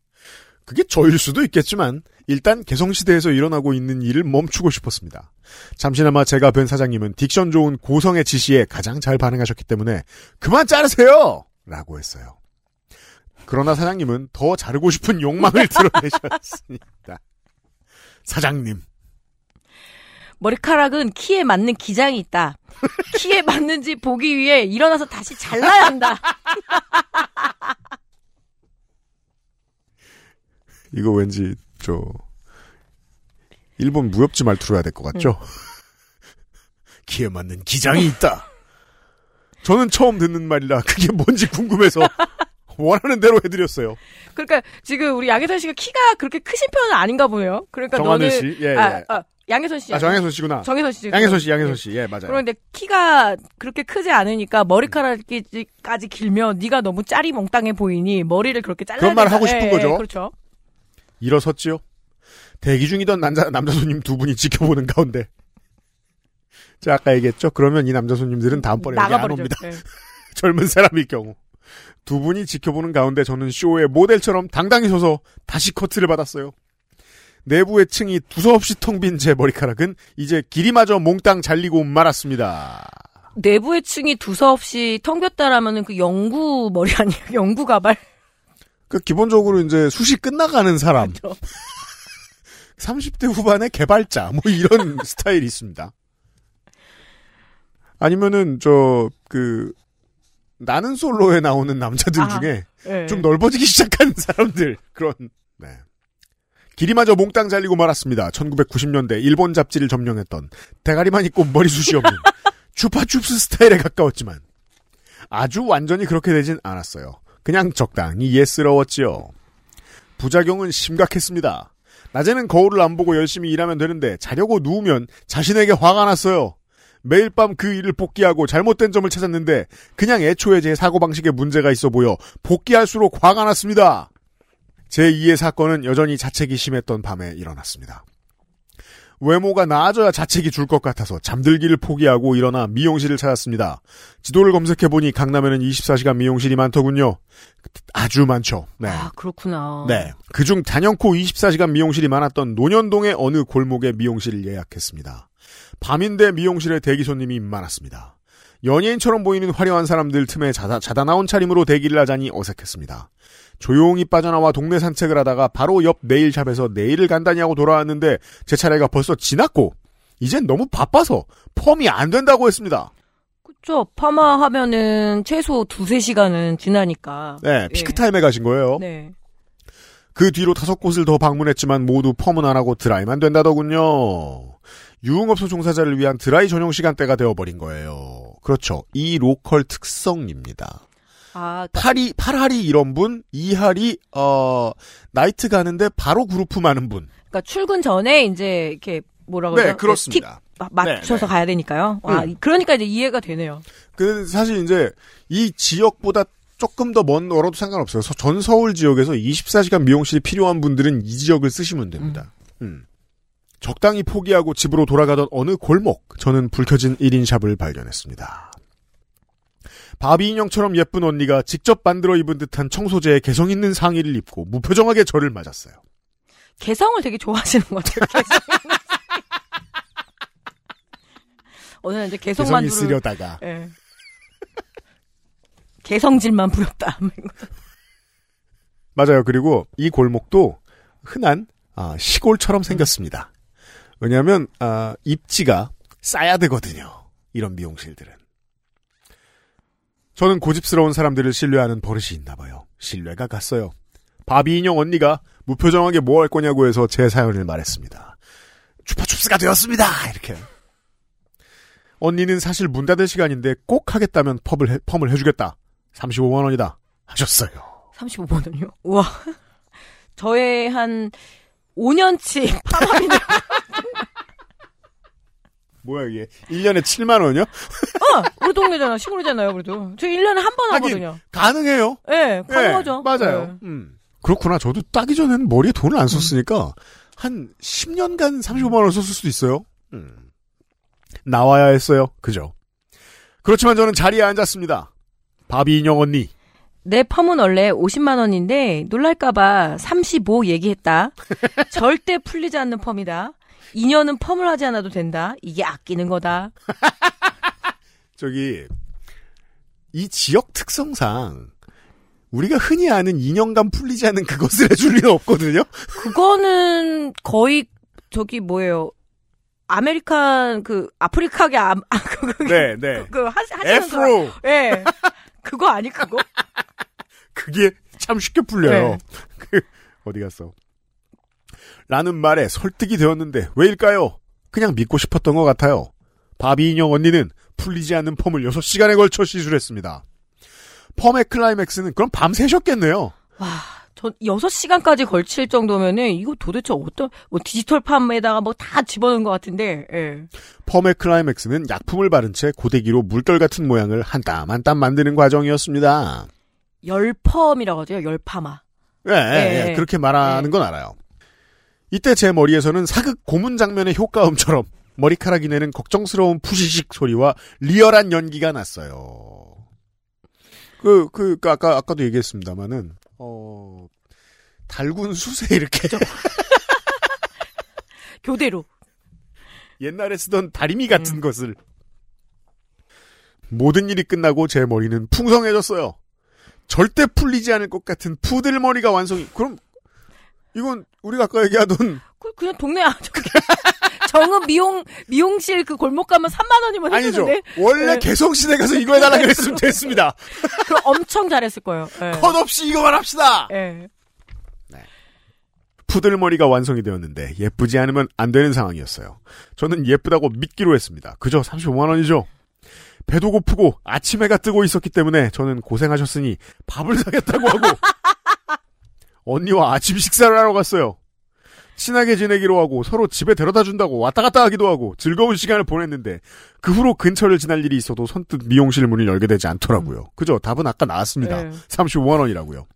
그게 저일 수도 있겠지만 일단 개성시대에서 일어나고 있는 일을 멈추고 싶었습니다. 잠시나마 제가 뵌 사장님은 딕션 좋은 고성의 지시에 가장 잘 반응하셨기 때문에 그만 자르세요! 라고 했어요. 그러나 사장님은 더 자르고 싶은 욕망을 *laughs* 드러내셨습니다. 사장님, 머리카락은 키에 맞는 기장이 있다. 키에 맞는지 보기 위해 일어나서 다시 잘라야 한다. *laughs* 이거 왠지 저 일본 무협지 말투로 해야 될 것 같죠? *laughs* 키에 맞는 기장이 있다. 저는 처음 듣는 말이라 그게 뭔지 궁금해서 *laughs* 원하는 대로 해드렸어요. 그러니까 지금 우리 양혜선 씨가 키가 그렇게 크신 편은 아닌가 보네요. 그러니까 정하늘 너는 씨, 예, 아, 예. 아, 양혜선 씨. 아 정혜선 씨구나. 정혜선 씨. 양혜선 씨, 양혜선 씨, 예 맞아요. 그런데 키가 그렇게 크지 않으니까 머리카락까지 길면 네가 너무 짜리몽땅해 보이니 머리를 그렇게 잘라야 그런 말을 된다. 하고 싶은 예, 거죠. 예, 그렇죠. 일어섰지요. 대기 중이던 남자 남자 손님 두 분이 지켜보는 가운데. 제가 아까 얘기했죠. 그러면 이 남자 손님들은 다음번에 여기 안. 옵니다. 예. *laughs* 젊은 사람일 경우. 두 분이 지켜보는 가운데 저는 쇼의 모델처럼 당당히 서서 다시 커트를 받았어요. 내부의 층이 두서없이 텅 빈 제 머리카락은 이제 길이마저 몽땅 잘리고 말았습니다. 내부의 층이 두서없이 텅 볐다라면은 그 영구 머리 아니에요? *laughs* 영구 가발. 그 기본적으로 이제 숱이 끝나가는 사람. 그렇죠. *laughs* 30대 후반의 개발자 뭐 이런 *laughs* 스타일이 있습니다. 아니면은 저 그 나는 솔로에 나오는 남자들 아, 중에 예. 좀 넓어지기 *laughs* 시작한 사람들 그런 네. 길이마저 몽땅 잘리고 말았습니다. 1990년대 일본 잡지를 점령했던 대가리만 있고 머리숱이 없는 주파춥스 스타일에 가까웠지만 아주 완전히 그렇게 되진 않았어요. 그냥 적당히 예스러웠지요. 부작용은 심각했습니다. 낮에는 거울을 안 보고 열심히 일하면 되는데 자려고 누우면 자신에게 화가 났어요. 매일 밤 그 일을 복귀하고 잘못된 점을 찾았는데 그냥 애초에 제 사고방식에 문제가 있어 보여 복귀할수록 화가 났습니다. 제2의 사건은 여전히 자책이 심했던 밤에 일어났습니다. 외모가 나아져야 자책이 줄 것 같아서 잠들기를 포기하고 일어나 미용실을 찾았습니다. 지도를 검색해보니 강남에는 24시간 미용실이 많더군요. 아주 많죠. 네. 아 그렇구나. 네. 그중 단연코 24시간 미용실이 많았던 논현동의 어느 골목에 미용실을 예약했습니다. 밤인데 미용실에 대기 손님이 많았습니다. 연예인처럼 보이는 화려한 사람들 틈에 자다, 자다 나온 차림으로 대기를 하자니 어색했습니다. 조용히 빠져나와 동네 산책을 하다가 바로 옆 네일샵에서 네일을 간다니 하고 돌아왔는데 제 차례가 벌써 지났고 이젠 너무 바빠서 펌이 안 된다고 했습니다. 그 그렇죠. 파마 하면은 최소 두세 시간은 지나니까. 네, 피크타임에 가신 거예요. 네. 그 뒤로 다섯 곳을 더 방문했지만 모두 펌은 안 하고 드라이만 된다더군요. 유흥업소 종사자를 위한 드라이 전용 시간대가 되어버린 거예요. 그렇죠. 이 로컬 특성입니다. 아, 그러니까 8이, 8할이 이런 분, 2할이, 어, 나이트 가는데 바로 구르프 마는 분. 그러니까 출근 전에 이제 이렇게 뭐라고 네? 그렇습니다. 팁 마- 맞춰서 네, 네. 가야 되니까요. 와, 음. 그러니까 이제 이해가 되네요. 그, 사실 이제, 이 지역보다 조금 더 먼 멀어도 상관없어요. 서- 전 서울 지역에서 24시간 미용실이 필요한 분들은 이 지역을 쓰시면 됩니다. 음. 적당히 포기하고 집으로 돌아가던 어느 골목, 저는 불 켜진 1인 샵을 발견했습니다. 바비 인형처럼 예쁜 언니가 직접 만들어 입은 듯한 청소제에 개성 있는 상의를 입고 무표정하게 저를 맞았어요. 개성을 되게 좋아하시는 것 같아요. 개성 오늘 이제 개성만 개성이 두르 쓰려다가. 예. 개성질만 부렸다. 맞아요. 그리고 이 골목도 흔한 아, 시골처럼 생겼습니다. 왜냐하면 아, 입지가 싸야 되거든요. 이런 미용실들은. 저는 고집스러운 사람들을 신뢰하는 버릇이 있나 봐요. 신뢰가 갔어요. 바비 인형 언니가 무표정하게 뭐 할 거냐고 해서 제 사연을 말했습니다. 주파춥스가 되었습니다. 이렇게. 언니는 사실 문 닫을 시간인데 꼭 하겠다면 펌을, 해, 펌을 해주겠다. 35만 원이다. 하셨어요. 35만 원이요? 우와. 저의 한 5년치 파마비는 *laughs* 뭐야 이게 1년에 7만 원이요? 어, 우리 동네잖아. 시골이잖아요, 그래도. 저 1년에 한 번 하긴. 하거든요. 가능해요. 예, 네, 가능하죠. 네, 맞아요. 네. 음. 그렇구나. 저도 따기 전에는 머리에 돈을 안 썼으니까 한 10년간 35만 원 썼을 수도 있어요. 음. 나와야 했어요. 그죠? 그렇지만 저는 자리에 앉았습니다. 바비 인형 언니. 내 펌은 원래 50만 원인데 놀랄까봐 35 얘기했다. *laughs* 절대 풀리지 않는 펌이다. 2년은 펌을 하지 않아도 된다. 이게 아끼는 거다. *laughs* 저기 이 지역 특성상 우리가 흔히 아는 2년간 풀리지 않는 그것을 해줄 리는 없거든요. *laughs* 그거는 거의 저기 뭐예요. 아메리칸 그 아프리카계 아, 아 *laughs* 그거 네, 네. 그 하, 하시는 거. Afro. 예. 그거 아니 그거? 그게 참 쉽게 풀려요. 네. 그 어디 갔어? 라는 말에 설득이 되었는데 왜일까요? 그냥 믿고 싶었던 것 같아요. 바비 인형 언니는 풀리지 않는 펌을 6시간에 걸쳐 시술했습니다. 펌의 클라이맥스는 그럼 밤새셨겠네요. 와, 저 6시간까지 걸칠 정도면은 이거 도대체 어떤 뭐 디지털 팜에다가 뭐 다 집어넣은 것 같은데. 예. 펌의 클라이맥스는 약품을 바른 채 고데기로 물결 같은 모양을 한 땀 한땀 만드는 과정이었습니다. 열펌이라고 하죠. 열파마. 예, 예, 예. 그렇게 말하는 건 알아요. 이때 제 머리에서는 사극 고문 장면의 효과음처럼 머리카락이 내는 걱정스러운 푸시식 소리와 리얼한 연기가 났어요. 그, 그, 그 아까, 아까도 얘기했습니다만은, 어, 달군 숯에 이렇게 *laughs* 교대로. 옛날에 쓰던 다리미 같은 것을. 모든 일이 끝나고 제 머리는 풍성해졌어요. 절대 풀리지 않을 것 같은 푸들 머리가 완성이, 그럼, 이건 우리가 아까 얘기하던 그 그냥 동네 아 *laughs* 정읍 미용 미용실 그 골목 가면 3만 원이면 아니죠. 해주는데 원래 네. 개성시대 가서 이거 해달라 그랬으면 됐습니다. *laughs* 그 엄청 잘했을 거예요. 예. 컷 없이 이거만 합시다. 예. 푸들머리가 완성이 되었는데 예쁘지 않으면 안 되는 상황이었어요. 저는 예쁘다고 믿기로 했습니다. 그저 35만 원이죠. 배도 고프고 아침 해가 뜨고 있었기 때문에 저는 고생하셨으니 밥을 사겠다고 하고 *laughs* 언니와 아침 식사를 하러 갔어요. 친하게 지내기로 하고 서로 집에 데려다 준다고 왔다 갔다 하기도 하고 즐거운 시간을 보냈는데 그 후로 근처를 지날 일이 있어도 선뜻 미용실 문을 열게 되지 않더라고요. 그죠? 답은 아까 나왔습니다. 네. 35만 원이라고요.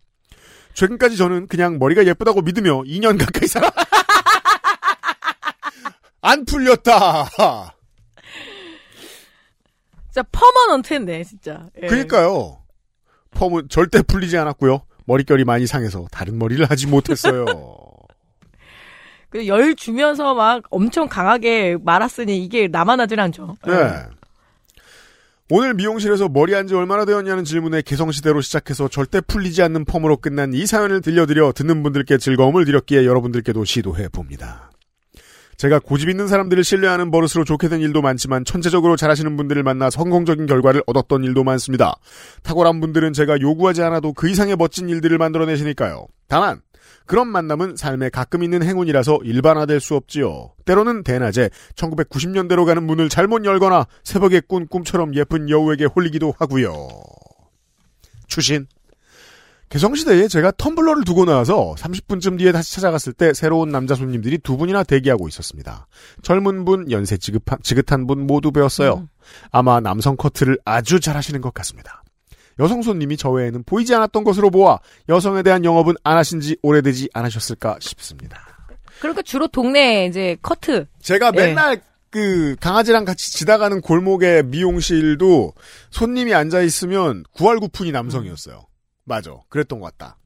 최근까지 저는 그냥 머리가 예쁘다고 믿으며 2년 가까이 살아. *laughs* 안 풀렸다. 진짜 퍼머넌트인데 진짜. 예. 그러니까요. 펌은 절대 풀리지 않았고요. 머릿결이 많이 상해서 다른 머리를 하지 못했어요. *laughs* 그열 주면서 막 엄청 강하게 말았으니 이게 나만 하진 않죠. 예. 네. 오늘 미용실에서 머리 한 지 얼마나 되었냐는 질문에 개성시대로 시작해서 절대 풀리지 않는 펌으로 끝난 이 사연을 들려드려 듣는 분들께 즐거움을 드렸기에 여러분들께도 시도해 봅니다. 제가 고집 있는 사람들을 신뢰하는 버릇으로 좋게 된 일도 많지만 천재적으로 잘하시는 분들을 만나 성공적인 결과를 얻었던 일도 많습니다. 탁월한 분들은 제가 요구하지 않아도 그 이상의 멋진 일들을 만들어내시니까요. 다만 그런 만남은 삶에 가끔 있는 행운이라서 일반화될 수 없지요. 때로는 대낮에 1990년대로 가는 문을 잘못 열거나 새벽에 꾼 꿈처럼 예쁜 여우에게 홀리기도 하고요. 추신. 개성시대에 제가 텀블러를 두고 나와서 30분쯤 뒤에 다시 찾아갔을 때 새로운 남자 손님들이 두 분이나 대기하고 있었습니다. 젊은 분, 연세 지긋한, 지긋한 분 모두 배웠어요. 아마 남성 커트를 아주 잘하시는 것 같습니다. 여성 손님이 저 외에는 보이지 않았던 것으로 보아 여성에 대한 영업은 안 하신 지 오래되지 않으셨을까 싶습니다. 그러니까 주로 동네 이제 커트. 제가 예. 맨날 그 강아지랑 같이 지나가는 골목의 미용실도 손님이 앉아 있으면 9할 9푼이 남성이었어요. 맞아. 그랬던 것 같다.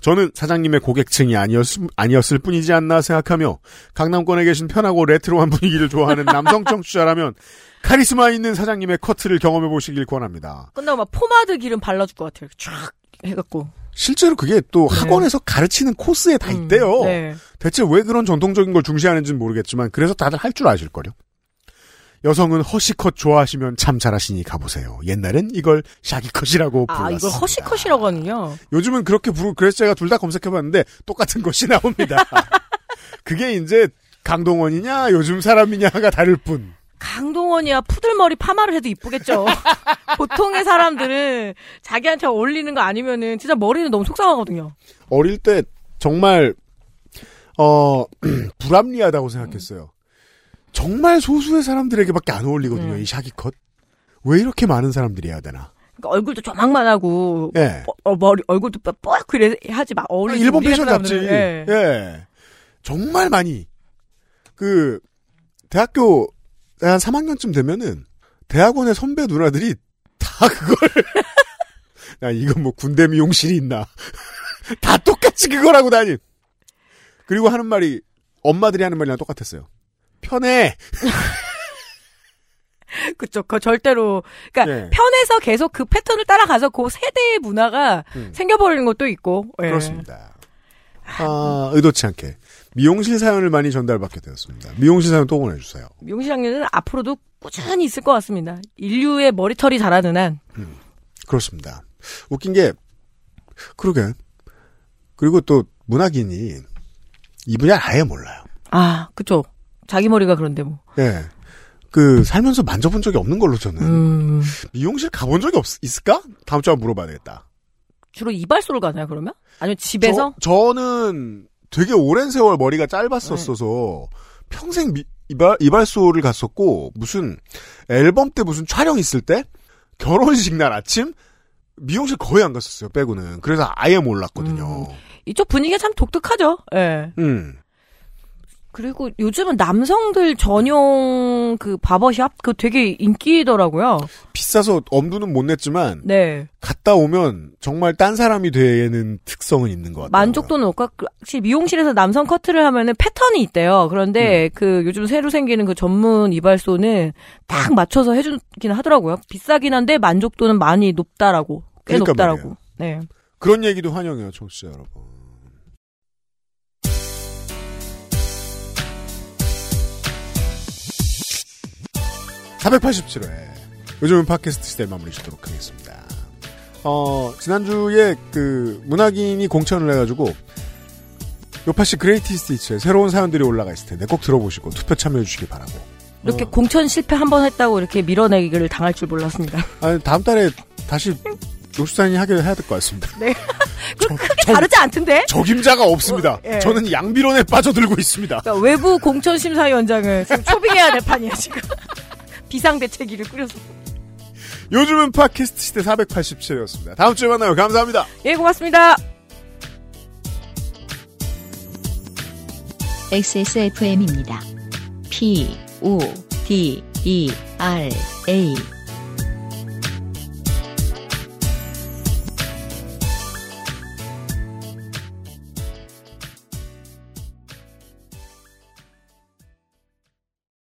저는 사장님의 고객층이 아니었, 아니었을 뿐이지 않나 생각하며 강남권에 계신 편하고 레트로한 분위기를 좋아하는 남성 청취자라면 카리스마 있는 사장님의 커트를 경험해 보시길 권합니다. 끝나고 막 포마드 기름 발라줄 것 같아요. 쫙 해갖고. 실제로 그게 또 학원에서 가르치는 코스에 다 있대요. 네. 대체 왜 그런 전통적인 걸 중시하는지는 모르겠지만 그래서 다들 할 줄 아실걸요. 여성은 허시컷 좋아하시면 참 잘하시니 가보세요. 옛날엔 이걸 샤기컷이라고 불렀습니다. 아, 이걸 허시컷이라고 하는군요. 요즘은 그렇게 부르고 그래서 제가 둘 다 검색해봤는데 똑같은 것이 *laughs* 나옵니다. 그게 이제 강동원이냐 요즘 사람이냐가 다를 뿐. 강동원이야 푸들머리 파마를 해도 이쁘겠죠. *laughs* 보통의 사람들은 자기한테 어울리는 거 아니면은 진짜 머리는 너무 속상하거든요. 어릴 때 정말 어 *clears throat* 불합리하다고 생각했어요. 정말 소수의 사람들에게밖에 안 어울리거든요. 음. 이 샤기 컷. 왜 이렇게 많은 사람들이 해야 되나? 그러니까 얼굴도 조망만 하고 예. 어, 어, 머리 얼굴도 뻑 그래 하지 마 어울리지. 일본 우리 패션 잡지. 예. 예. 정말 많이. 그, 대학교 한 3학년쯤 되면은, 대학원의 선배 누나들이 다 그걸, *laughs* 야, 이건 뭐 군대 미용실이 있나. *laughs* 다 똑같이 그걸 하고 다니. 그리고 하는 말이, 엄마들이 하는 말이랑 똑같았어요. 편해. *laughs* 그쵸. 그 절대로 그러니까 예. 편해서 계속 그 패턴을 따라가서 그 세대의 문화가 음. 생겨버리는 것도 있고. 예. 그렇습니다. 아, 의도치 않게. 미용실 사연을 많이 전달받게 되었습니다. 미용실 사연 또 보내주세요. 미용실 학년은 앞으로도 꾸준히 있을 것 같습니다. 인류의 머리털이 자라는 한. 그렇습니다. 웃긴 게, 그러게. 그리고 또, 문학인이, 이 분야 아예 몰라요. 아, 그쵸. 자기 머리가 그런데 뭐. 예. 그, 살면서 만져본 적이 없는 걸로 저는. 음. 미용실 가본 적이 없, 있을까? 다음 주에 한번 물어봐야 되겠다. 주로 이발소를 가나요, 그러면? 아니면 집에서? 저, 는 되게 오랜 세월 머리가 짧았었어서, 평생 미- 이발, 이발소를 갔었고, 무슨, 앨범 때 무슨 촬영 있을 때, 결혼식 날 아침, 미용실 거의 안 갔었어요, 빼고는. 그래서 아예 몰랐거든요. 이쪽 분위기가 참 독특하죠. 예. 음. 그리고 요즘은 남성들 전용 그 바버샵 그 되게 인기더라고요. 비싸서 엄두는 못 냈지만, 네. 갔다 오면 정말 딴 사람이 되는 특성은 있는 것 같아요. 만족도는 높고 확실히 미용실에서 남성 커트를 하면은 패턴이 있대요. 음. 그런데 그 요즘 새로 생기는 그 전문 이발소는 딱 맞춰서 해주긴 하더라고요. 비싸긴 한데 만족도는 많이 높다라고 꽤 그러니까 높다라고. 네. 그런 얘기도 환영해요, 청취자 여러분. (487회) 요즘은 팟캐스트 시대 마무리 짓도록 하겠습니다. 어, 지난주에 그 문학인이 공천을 해가지고 요팟시 Greatest Hits에 새로운 사연들이 올라가 있을 텐데 꼭 들어보시고 투표 참여해 주시기 바라고. 이렇게 어. 공천 실패 한 번 했다고 이렇게 밀어내기를 당할 줄 몰랐습니다. *laughs* 아니, 다음 달에 다시 노수산이 하게 해야 될 것 같습니다. 네. *laughs* 저- 크게 저- 다르지 않던데? 적임자가 없습니다. 어, 예. 저는 양비론에 빠져들고 있습니다. 그러니까 외부 공천 심사위원장을 지금 초빙해야 될 판이야 지금. *laughs* 비상대책위를 꾸려서. 요즘은 팟캐스트 시대 487이었습니다. 다음 주에 만나요. 감사합니다. 예, 고맙습니다. XSFM입니다. P, O, D, E, R, A.